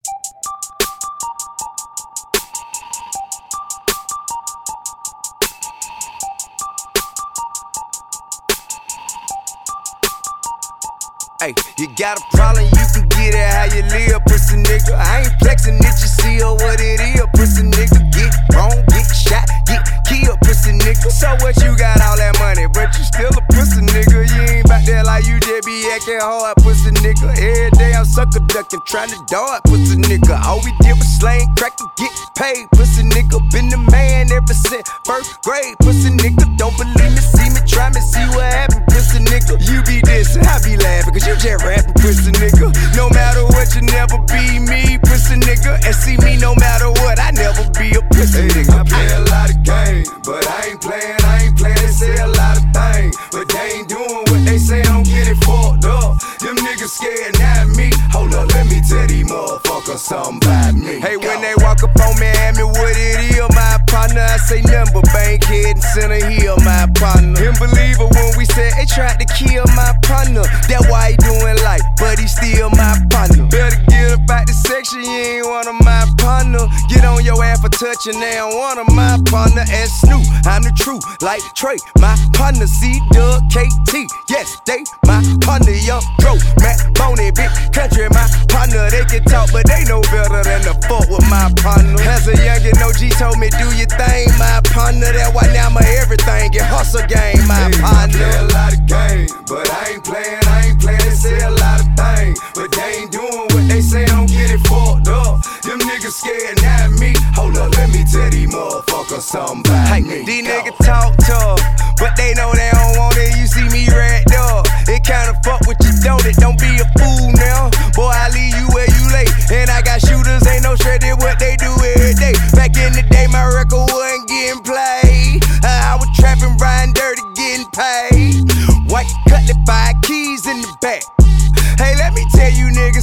Hey, you got a problem, you can get it how you live, pussy nigga. I ain't flexing it, you see oh, what it is, pussy nigga. Get wrong, get shot, get killed, pussy nigga. So what you got all that money, but you still a pussy nigga. You ain't back that like you just be acting hard, pussy nigga. Every day I'm sucker ducking, trying to dart, pussy nigga. All we did was slang, crack and get paid, pussy nigga. Been the man ever since first grade, pussy nigga. Don't believe me, see me, try me, see what happened, pussy nigga. You be dissing, I be laughing, cause you just rapping, pussy nigga. No matter what, you never be me, pussy nigga. And see me no matter what, I never be a pussy nigga. I play a lot of games, but I ain't playing, I ain't playing. They say a lot of things, but they ain't doing what they say. Don't get it fucked up. Them niggas scared, not me. Hold up, let me tell these motherfuckers something about me. Hey, when they walk up on me, ask me what it is, partner. I say nothing but bankhead and Center Hill, my partner. Him believer when we said they tried to kill my partner. That why he doing life, but he still my partner. Better get up out the section, you ain't one of my partner. Get on your ass for touching, they don't one of my partner. As Snoop, I'm the truth, like Trey, my partner. C Doug, KT, yes, they my partner. Young Bro, Matt can talk, but they know better than to fuck with my partner. As a youngin', OG told me, do your thing, my partner. That why now my everything get hustle game, my partner. I play a lot of games, but I ain't playing, I ain't playing. They say a lot of things, but they ain't doing what they say. Don't get it fucked up. Them niggas scared, not me. Hold up, let me tell these motherfuckers something about hey, me. These niggas talk tough, but they know they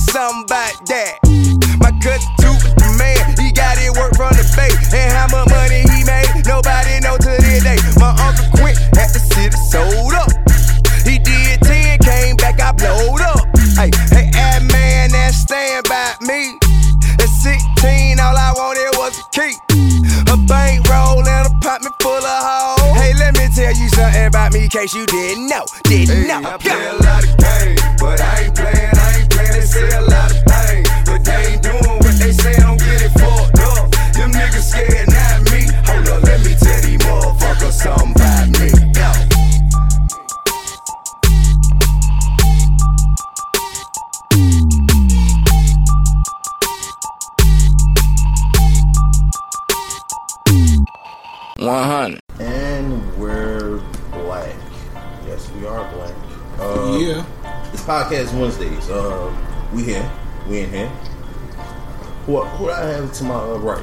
something about that. My cousin two the man, he got it work from the bay. And how much money he made, nobody know to this day. My uncle Quint had the city sold up. He did 10, came back, I blowed up. Hey, hey, ad man, that stand by me. At 16, all I wanted was a key. A bankroll and a apartment full of hoes. Hey, let me tell you something about me in case you didn't know. Didn't know. I play a lot of games, but I ain't playing, say a lot of things, but they ain't doing what they say. Don't get it fucked up. Them niggas scared, not me. Hold up, let me tell these motherfuckers something about me. Yo. One hundred. And we're black. Yes, we are black. Uh, Yeah. It's podcast Wednesdays. Uh, we here. We in here. Who, who do I have to my uh, right?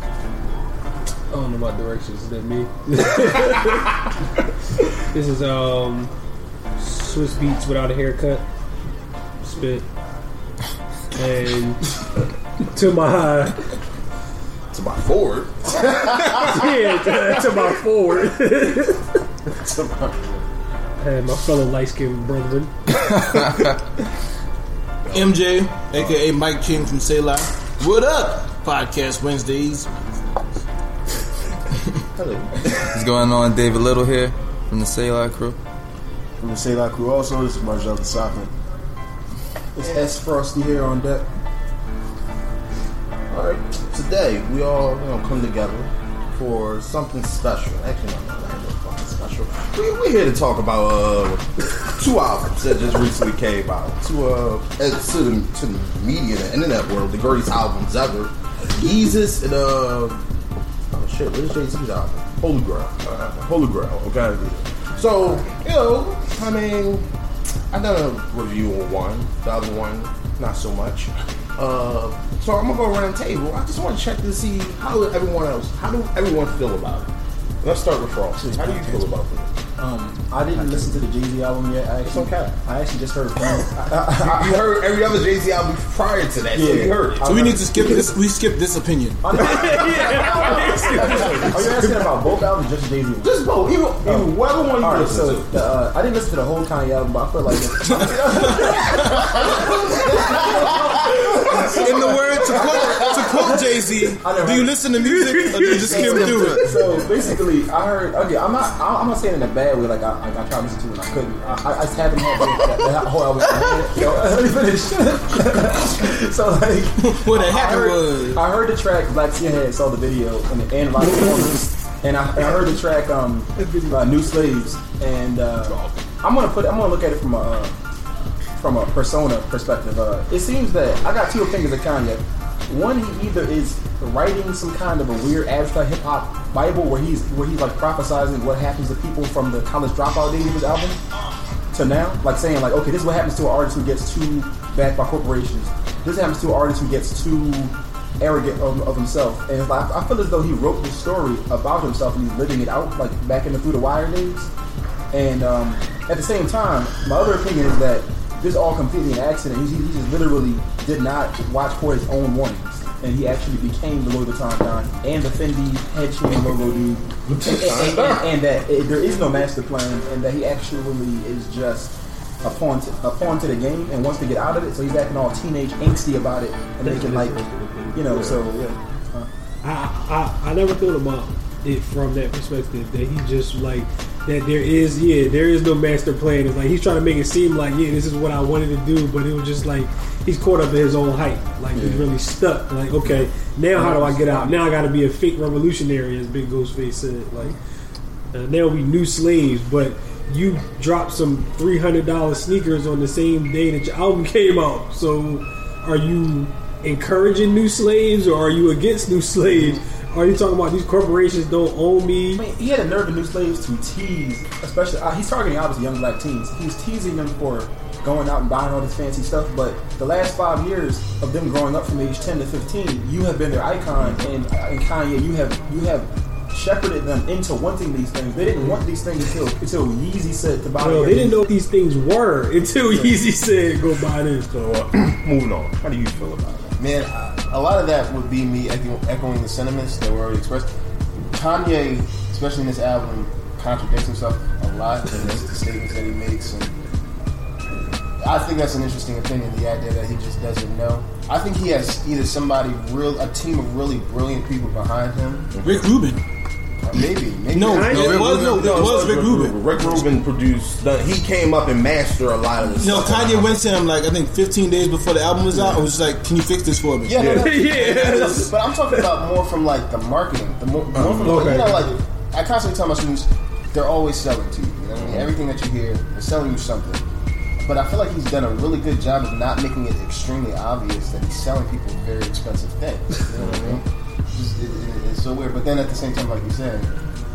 I don't know about directions. Is that me? this is um Swizz Beatz without a haircut. Spit. And to my to my forward. yeah, to, to my forward. To my. And my fellow light skinned brethren. MJ, aka Mike King from Say Live. What up? Podcast Wednesdays. Hello. What's going on? David Little here from the Sayla crew. From the Sayla crew also, this is Marjel Kasaka. It's S Frosty here on deck. All right. Today we all you know come together for something special. Actually, no, no, not no fucking special. We we here to talk about uh two albums that just recently came out. To uh to the to the media, the internet world, the greatest albums ever. Yeezus and uh oh shit, where's Jay Z's album? Holy Grail. Uh, Holy Grail. Okay. So you know, I mean, I done a review on one. The other one, not so much. Uh, so I'm gonna go around the table. I just want to check to see how everyone else, how do everyone feel about it. Let's start with Frost. How do you feel about it? Um, I didn't listen to the Jay Z album yet. I actually, okay. I actually just heard from you, you heard every other Jay Z album prior to that, so you heard it. So we need to skip this. We skip this opinion. Are you asking about both albums, just Jay Z? Just both. Even, even whatever one you All right, listen so uh, I didn't listen to the whole Kanye album, but I feel like In the words to quote, to quote Jay Z, do you listen to music or do you just skim through it? So basically, I heard. Okay, I'm not. I'm not saying in a bad way. Like I, like I tried to listen to it and I couldn't. I, I just haven't had that, that, that whole album. in my head. Yo, let me finish. so like, what I happened heard, I heard the track Black Skinhead, saw the video and the and a lot of performers, and I, and I heard the track um uh, New Slaves, and uh, I'm gonna put. I'm gonna look at it from a. Uh, from a persona perspective, uh, it seems that I got two opinions of Kanye. One, he either is writing some kind of a weird abstract hip hop Bible where he's where he's like prophesizing what happens to people from the college dropout days of his album to now, like saying like, okay, this is what happens to an artist who gets too backed by corporations. This happens to an artist who gets too arrogant of, of himself, and like I feel as though he wrote this story about himself and he's living it out, like back in the Through the Wire days. And um, at the same time, my other opinion is that this is all completely an accident. He, he just literally did not watch for his own warnings, and he actually became the Louis Vuitton Don and the Fendi head chain logo dude, and, and, and, and that it, there is no master plan, and that he actually is just a pawn, to, a pawn to the game, and wants to get out of it. So he's acting all teenage angsty about it, and making like, you know, so yeah. I, I I never thought about it from that perspective that he just like that there is yeah there is no master plan. It's like he's trying to make it seem like yeah this is what I wanted to do, but it was just like he's caught up in his own hype. Like he's really stuck. Like okay now how do I get out? Now I got to be a fake revolutionary as Big Ghostface said. Like uh, now we new slaves, but you dropped some three hundred dollars sneakers on the same day that your album came out. So are you encouraging new slaves or are you against new slaves? Are you talking about these corporations don't own me? I mean, he had a nerve in New Slaves to tease, especially uh, he's targeting obviously young black teens. He's teasing them for going out and buying all this fancy stuff. But the last five years of them growing up from age ten to fifteen, you have been their icon, and, uh, and Kanye, you have you have shepherded them into wanting these things. They didn't want these things until until Yeezy said to buy. Well, they didn't know what these things were until Yeezy said go buy this. So uh, moving on. How do you feel about it? Man, a lot of that would be me echoing the sentiments that were already expressed. Kanye, especially in this album, contradicts himself a lot in the statements that he makes, and I think that's an interesting opinion. The idea that he just doesn't know. I think he has either somebody real, a team of really brilliant people behind him. Rick Rubin. Maybe, maybe. No, no, it was no, it was Rick Rubin. Rick Rubin produced. The, he came up and mastered a lot of this. You know, Kanye went to him like I think 15 days before the album was out. I was just like, "Can you fix this for me?" Yeah, no, no, But I'm talking about more from like the marketing, the more, more from Okay. you know, like I constantly tell my students, they're always selling to you. You know, what I mean? everything that you hear, they're selling you something. But I feel like he's done a really good job of not making it extremely obvious that he's selling people very expensive things. You know what I mean? Just- it- it- it's so weird. But then at the same time, like you said,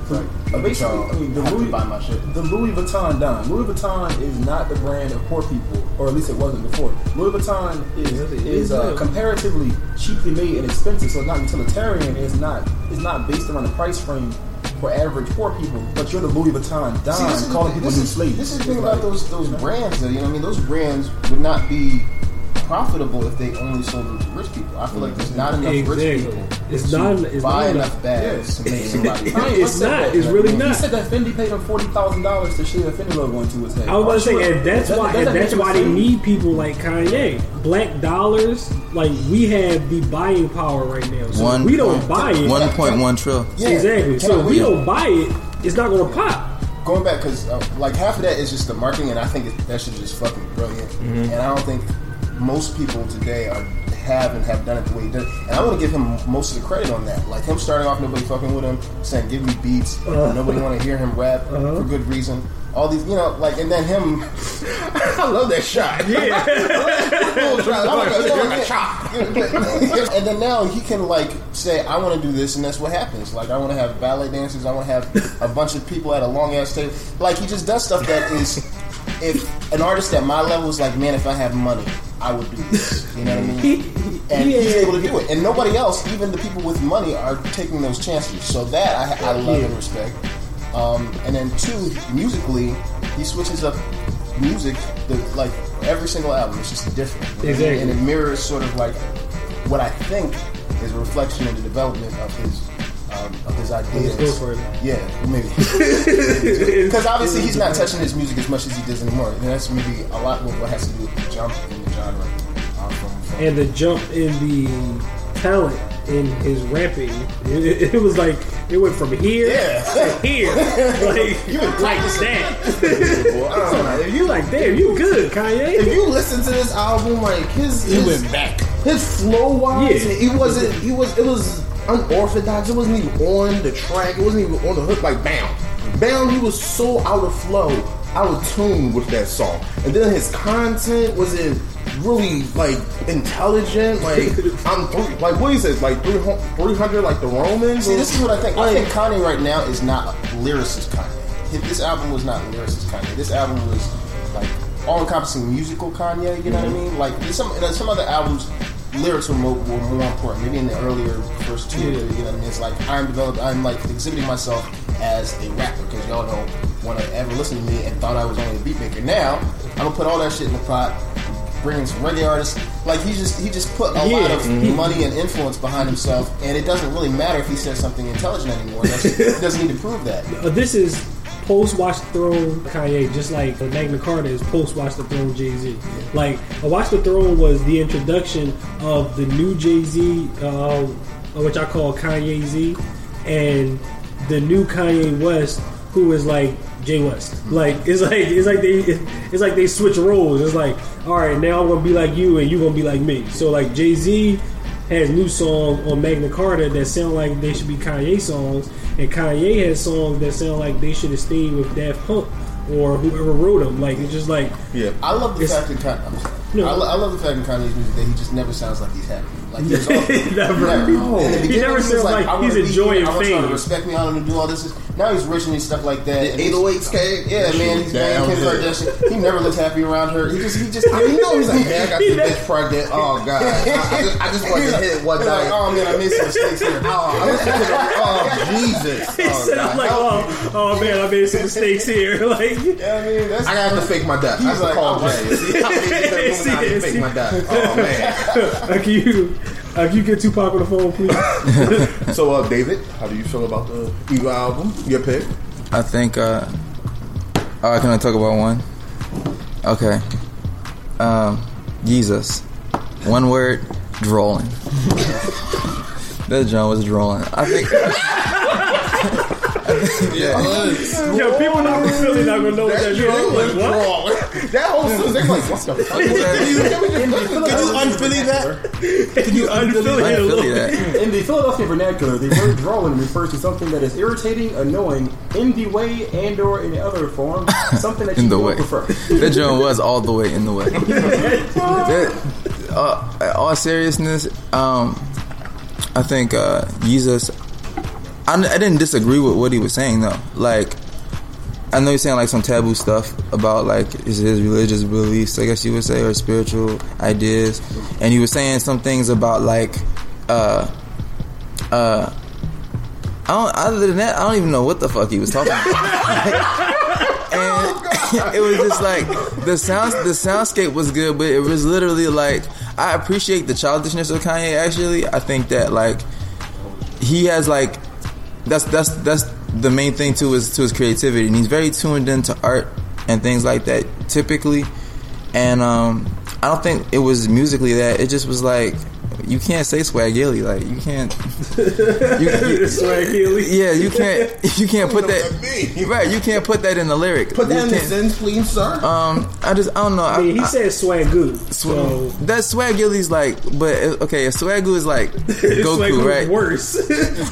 Like, basically, I mean, the Louis, buy my shit. the Louis Vuitton Don. Louis Vuitton is not the brand of poor people, or at least it wasn't before. Louis Vuitton is is uh, comparatively cheaply made and expensive, so it's not utilitarian. It's not it's not based around the price frame for average poor people. But you're the Louis Vuitton Don, See, this is, calling people this new is, slaves. This is the thing It's about like- those those brands, though. You know, what I mean, those brands would not be profitable if they only sold them to rich people. I feel like there's not enough rich people It's to not- it's buy not enough enough. bags to make somebody. Kanye It's not. that, It's man. really He not. said that Fendi paid him forty thousand dollars to shave a Fendi logo into his head. I was about to say, and that's Doesn't- why, doesn't and that that's why they need people like Kanye. Black dollars, like we have the buying power right now. So One we don't point- buy it. One point one trillion. Yeah. exactly. Can So if we don't buy it, it's not gonna pop. Going back because uh, like half of that is just the marketing, and I think it, that shit is just fucking brilliant. Mm-hmm. And I don't think most people today are have and have done it the way he did. it. And I want to give him most of the credit on that. Like him starting off, nobody fucking with him, saying give me beats. Uh-huh. Nobody want to hear him rap for good reason. All these, you know, like, and then him. I love that shot. Yeah, and then now he can like say, "I want to do this," and that's what happens. Like, I want to have ballet dancers. I want to have a bunch of people at a long ass table. Like, he just does stuff that is. If an artist at my level is like, man, if I have money, I would do this. You know what I mean? And he's able to do it, and nobody else, even the people with money, are taking those chances. So that I, I love and respect. Um, and then two, musically, he switches up music. The, like every single album, it's just different. you know what I mean? Exactly. And it mirrors sort of like what I think is a reflection in the development of his um, of his ideas. Let's go for it. Yeah, maybe because obviously he's not touching his music as much as he does anymore. And that's maybe a lot what has to do with the jump in the genre. Um, from, from And the jump in the talent in his rapping, it, it was like it went from here to here, like You like that. If you like, damn, you good, Kanye. If you listen to this album, like his, He his went back. His flow wise, Yeah. he wasn't. He was. It was unorthodox. It wasn't even on the track. It wasn't even on the hook. Like bam, bam. He was so out of flow, out of tune with that song. And then his content wasn't really like intelligent. Like I'm three, like what he says, like three hundred, like the Romans. See, this is what I think. I think Kanye right now is not lyricist Kanye. This album was not lyricist Kanye. This album was like all-encompassing musical Kanye. You know what I mm-hmm. mean? Like some some other albums, lyrics were more, were more important. Maybe in the earlier first two. Yeah. You know what I mean? It's like I'm developed. I'm like exhibiting myself as a rapper because y'all don't want to ever listen to me and thought I was only a beat maker. Now I'm gonna put all that shit in the pot. Bring in some reggae artists. Like he just he just put a lot Yeah. of Mhm. money and influence behind himself, and it doesn't really matter if he says something intelligent anymore. That's, he doesn't need to prove that. But this is post Watch the Throne Kanye, just like Magna Carta is post Watch the Throne Jay Z. Like a Watch the Throne was the introduction of the new Jay Z, uh, which I call Kanye Z, and the new Kanye West, who is like Jay West. Like it's like it's like they it's like they switch roles. It's like all right, now I'm gonna be like you, and you gonna be like me. So like Jay Z has new songs on Magna Carta that sound like they should be Kanye songs, and Kanye has songs that sound like they should have stayed with Daft Punk or whoever wrote them. Like it's just like Yeah, I love the It's- fact that I'm sorry. No. I, lo- I love the fact in Kanye's music that he just never sounds like he's happy. Like he's all, Never. No. In the He never was sounds like I wanna he's enjoying here, I want y'all to respect me. I want to do all this. Now he's rich and he's stuff like that. The and he's- 808s came. Yeah, That man, he's was married down Kim. Kardashian. He never looks happy around her. He just, he just, I mean, you know, he's like, man, I got this bitch pregnant. Oh god, I, I just, I just want to like- hit one night. like, oh man, I made some mistakes here. Oh, I listened to oh Jesus. he Oh, said, God. "I'm like, oh, oh man, I made some mistakes here." Like, Yeah, I mean, that's I gotta have to fake my death. He's like, call oh, Jay. See, I made this See, Illuminati fake my death. Oh man. uh, can you uh, can you get Tupac on the phone, please? So, uh, David, how do you feel about the Eagle album? Your pick? I think. uh Oh, can I talk about one? Okay. Um, Jesus. One word. Drolling. that John was drolling. I think. Yo, people not from Philly not gonna know what that means. Like, what? That whole season, they're like, what the fuck? Can you, Can you unphilly that? Can you unphilly I it a feel little that. In the Philadelphia vernacular, the word drawing refers to something that is irritating, annoying, in the way, and or in the other form, something that you in the don't way. prefer. That John was all the way in the way. That, uh, all seriousness, um, I think uh, Jesus. I, I didn't disagree with what he was saying though. Like, I know he's saying like some taboo stuff about like his, his religious beliefs, I guess you would say, or spiritual ideas, and he was saying some things about like, uh, uh. I don't, other than that, I don't even know what the fuck he was talking about. and it was just like the sounds, the soundscape was good, but it was literally like I appreciate the childishness of Kanye. Actually, I think that like he has like that's that's that's the main thing to his to his creativity, and he's very tuned into art and things like that typically. And um, I don't think it was musically that it just was like you can't say swagilly like you can't you, you, Swagilly. yeah you can't you can't put that right you can't put that in the lyric Put that You in the can't- sentence, please, sir. um I just I don't know I mean, he I, said swagoo. So that swagilly's like but okay if swagoo is like Goku Swagoo's right worse.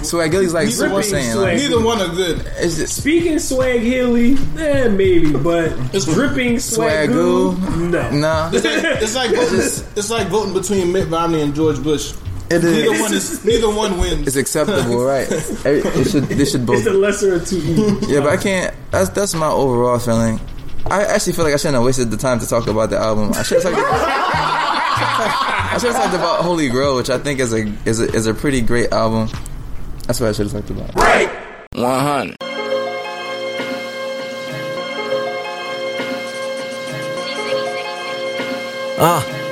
swagilly's like Neither Super one- Saiyan like, Neither one are good. It's just Speaking swag hilly, eh, maybe, but it's dripping swagoo. Swagoo No, no It's like, it's like voting. It's like voting between Mitt Romney and George Bush. It is. Neither one is. Neither one wins. it's acceptable right it, it should this should both It's the lesser of two evils. Yeah, but I can't. That's that's my overall feeling. I actually feel like I shouldn't have wasted the time to talk about the album. I should have talked. About, I should have talked about Holy Grail, which I think is a is a is a pretty great album. That's what I should have talked about. Right. 100. Uh.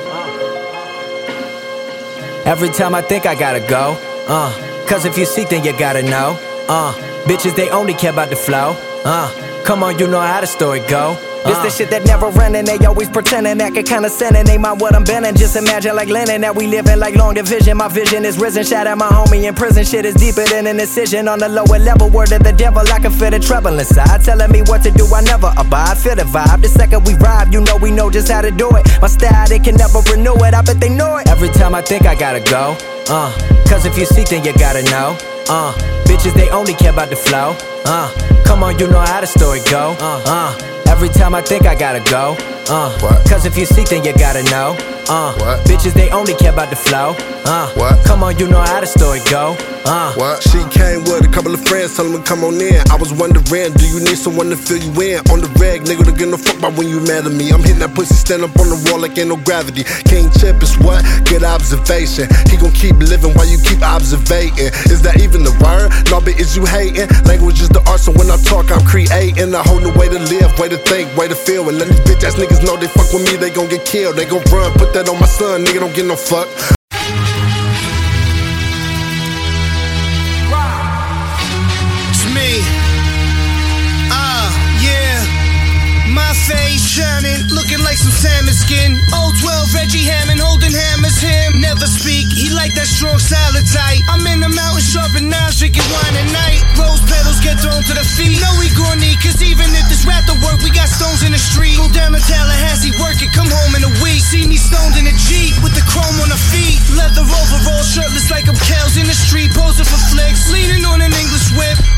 Every time I think I gotta go, uh. Cause if you seek, then you gotta know, uh. Bitches, they only care about the flow, uh. Come on, you know how the story go. This the shit that never run and they always pretending acting kinda sinning. They mind what I'm bending. Just imagine like Lennon that we living like long division. My vision is risen. Shout out my homie in prison. Shit is deeper than an incision on the lower level. Word of the devil, I can feel the trouble inside. Telling me what to do, I never abide. Feel the vibe. The second we ride, you know we know just how to do it. My style, they can never renew it. I bet they know it. Every time I think I gotta go, uh. Cause if you seek, then you gotta know, uh. Bitches, they only care about the flow, uh. Come on, you know how the story go, uh. uh. Every time I think I gotta go, uh. Cause if you seek, then you gotta know, uh. Bitches, they only care about the flow, uh. What? Come on, you know how the story go, uh. What? She came with a couple of friends, telling me come on in. I was wondering, do you need someone to fill you in? On the reg, nigga, to get no fuck about when you mad at me. I'm hitting that pussy, stand up on the wall like ain't no gravity. King Chip is what? Good observation. He gon' keep living while you keep observating. Is that even the word? No, but is you hating? Language is the art, so when I talk, I'm creating a whole new way to live, way to think, way to feel. And let these bitch ass niggas know they fuck with me, they gon' get killed. They gon' run, put that on my son, nigga, don't get no fuck. Shining, looking like some salmon skin. Old 12 Reggie Hammond holding hammers him. Never speak, he like that strong salad tight. I'm in the mountain sharpening knives, drinking wine at night. Rose petals get thrown to the feet. Know we gon' need, cause even if this rap don't work, we got stones in the street. Go down to Tallahassee, work it, come home in a week. See me stoned in a Jeep with the chrome on the feet. Leather overall, shirtless like I'm Kels in the street, posing for flicks. Leaning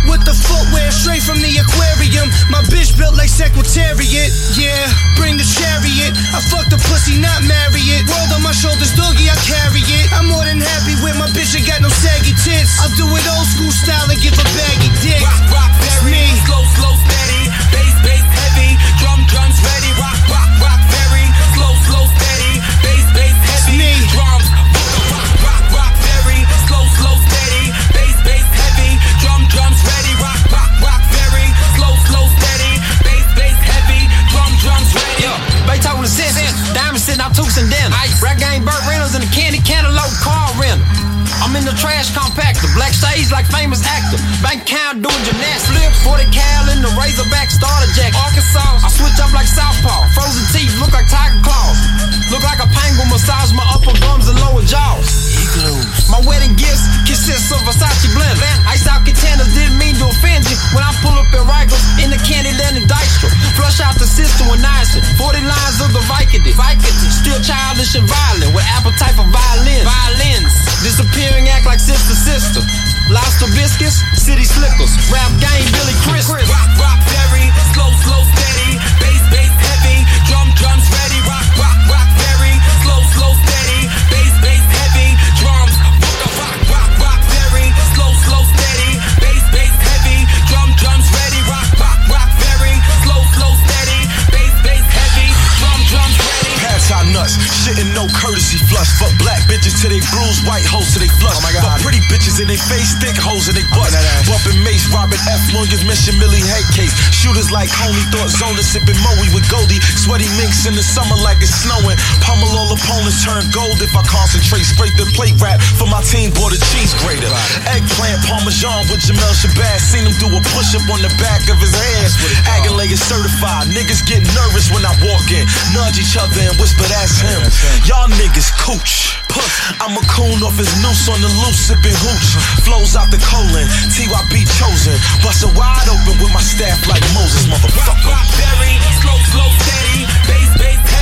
with the footwear straight from the aquarium. My bitch built like Secretariat. Yeah, bring the chariot. I fuck the pussy, not marry it. World on my shoulders, doggy, I carry it. I'm more than happy with my bitch, ain't got no saggy tits. I'll do it old school style and give a baggy dick. Rock, rock, Berry, slow, slow, steady. Bass, bass, heavy. Drum, drums ready. Rock, rock, in the trash compactor, black stage like famous actor. Bank account doing gymnastics. Flip 40 cal in the Razorback starter jacket. Arkansas, I switch up like Southpaw. Frozen teeth look like tiger claws. Look like a penguin massage my upper gums and lower jaws. My wedding gifts consist of Versace blend. Ice out containers didn't mean to offend you. When I pull up at Rikers in the candy land and Dykstra. Flush out the system with niacin. 40 lines of the Vicodin. Vicodin. Still childish and violent with appetite for violins. Violins. Disappearing act like sister sister. Lobster biscuits, city slickers. Rap game, Billy Chris. Rock, rock, berry. Slow, slow, steady. us. No courtesy flush. Fuck black bitches till they bruise, white hoes till they flush. Oh my God. Fuck pretty bitches in they face, thick hoes in they bust. Bumping mace Williams, Mission Millie head case. Shooters like homie, thought Zona sipping Moe with Goldie. Sweaty minks in the summer like it's snowing. Pummel all opponents turn gold if I concentrate. Straight the plate rap for my team, bought a cheese grater. Eggplant parmesan with Jamel Shabazz. Seen him do a push up on the back of his head. Aguilera is certified. Niggas get nervous when I walk in. Nudge each other and whisper, that's him. Y'all niggas cooch. Puss. I'm a coon off his noose on the loose, sipping hooch. Flows out the colon, TYB chosen. Bustin' wide open with my staff like Moses, motherfucker. Rock berry, slow, slow, steady. Bass, bass,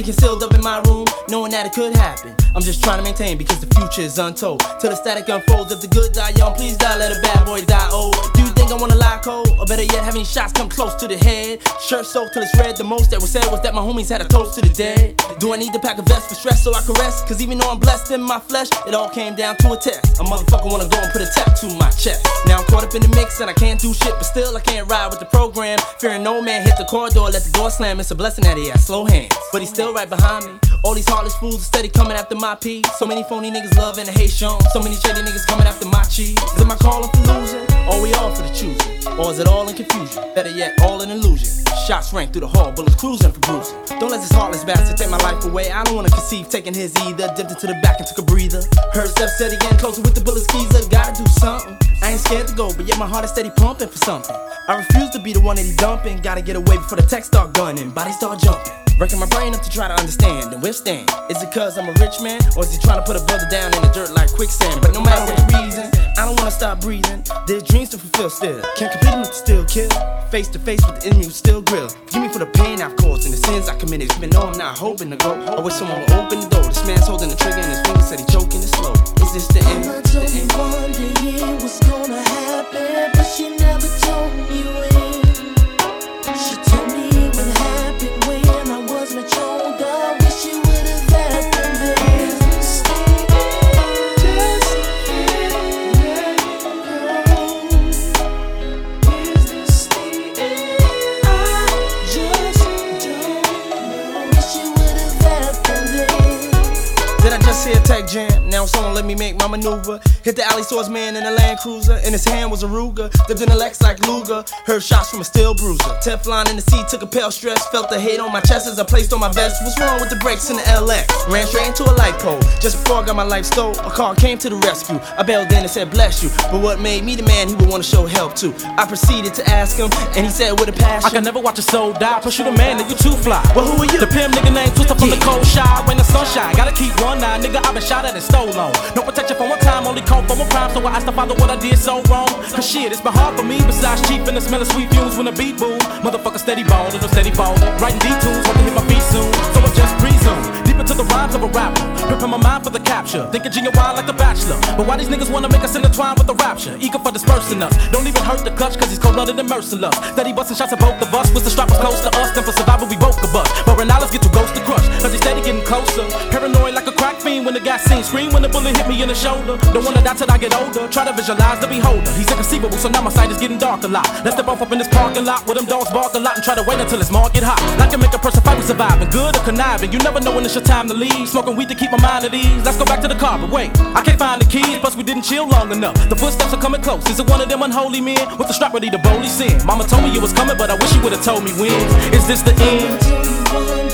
be concealed up in my room, knowing that it could happen. I'm just trying to maintain because the future is untold. Till the static unfolds. If the good die young, please die, let a bad boy die old. Do think I wanna lie cold? Or better yet, have any shots come close to the head? Shirt soaked till it's red. The most that was said was that my homies had a toast to the dead. Do I need to pack a vest for stress so I can rest? Cause even though I'm blessed in my flesh, it all came down to a test. A motherfucker wanna go and put a tap to my chest. Now I'm caught up in the mix and I can't do shit, but still I can't ride with the program. Fearing no man hit the corridor, let the door slam. It's a blessing that he has slow hands. But he's still right behind me. All these heartless fools are steady coming after my pee. So many phony niggas loving and hate Sean. So many shady niggas coming after my cheese. Is it my calling for losing? Or we all for the choosing? Or is it all in confusion? Better yet, all in illusion. Shots rang through the hall, bullets cruising for bruising. Don't let this heartless bastard take my life away. I don't wanna conceive taking his either. Dipped into the back and took a breather. Heard steps steady getting closer with the bullet skeezer. Gotta do something. I ain't scared to go, but yet my heart is steady pumping for something. I refuse to be the one that he dumping. Gotta get away before the text start gunning. Body start jumping. Wrecking my brain up to try to understand and withstand. Is it cause I'm a rich man? Or is he trying to put a brother down in the dirt like quicksand? But no matter what the reason, I don't wanna stop breathing. There's dreams to fulfill still. Can't complete them to still kill. Face to face with the enemy who still grill. Forgive me for the pain I've caused and the sins I committed. Even though I'm not hoping to go. I wish someone would open the door. This man's holding the trigger and his fingers said he choking it slow. Is this the end? Mama told day it was gonna happen, but she never told me when. She let me make my maneuver. Hit the alley swordsman in a Land Cruiser. In his hand was a Ruger. Dipped in a Lex like Luger. Heard shots from a steel bruiser. Teflon in the seat, took a pale stress. Felt the hate on my chest as I placed on my vest. What's wrong with the brakes in the LX? Ran straight into a light pole. Just before I got my life stole, a car came to the rescue. I bailed in and said, bless you. But what made me the man he would want to show help to? I proceeded to ask him, and he said with a passion. I can never watch a soul die. Push you the man, that you too fly. Well, who are you? The pimp nigga named Twister from the cold shy. When the sunshine, gotta keep one eye, nigga. I've been shot at and stole No protection for one time, only call for one crime. So I asked the father what I did so wrong. Cause shit, it's been hard for me. Besides cheap and the smell of sweet fumes when the beat boom. Motherfucker steady ballin', I'm steady ballin'. Writing D-tunes, hoping to hit my feet soon. So I just presume. Deep into the rhymes of a rapper. Ripping my mind for the capture. Thinking genuine like a bachelor. But why these niggas wanna make us intertwine with the rapture? Eager for dispersing us. Don't even hurt the clutch, cause he's cold blooded and merciless. Steady busting shots at both of us. With the strap was close to us. Then for survival, we both could bust. But Renales get to ghost to crush. Cause he's steady getting closer. Paranoid like a crack fiend when the gas scene. Scream when the bullet hit me in the shoulder. Don't wanna die till I get older. Try to visualize the beholder. He's inconceivable, so now my sight is getting dark a lot. Let's step off up in this parking lot where them dogs bark a lot and try to wait until it's market hot. Like can make a person fight with surviving. Good or conniving. You never know when it's your time to leave. Smoking weed to keep my mind at ease. Let's go back to the car, but wait, I can't find the keys. Plus, we didn't chill long enough. The footsteps are coming close. Is it one of them unholy men with the strap ready to boldly sin? Mama told me you was coming, but I wish you would've told me when. Is this the end?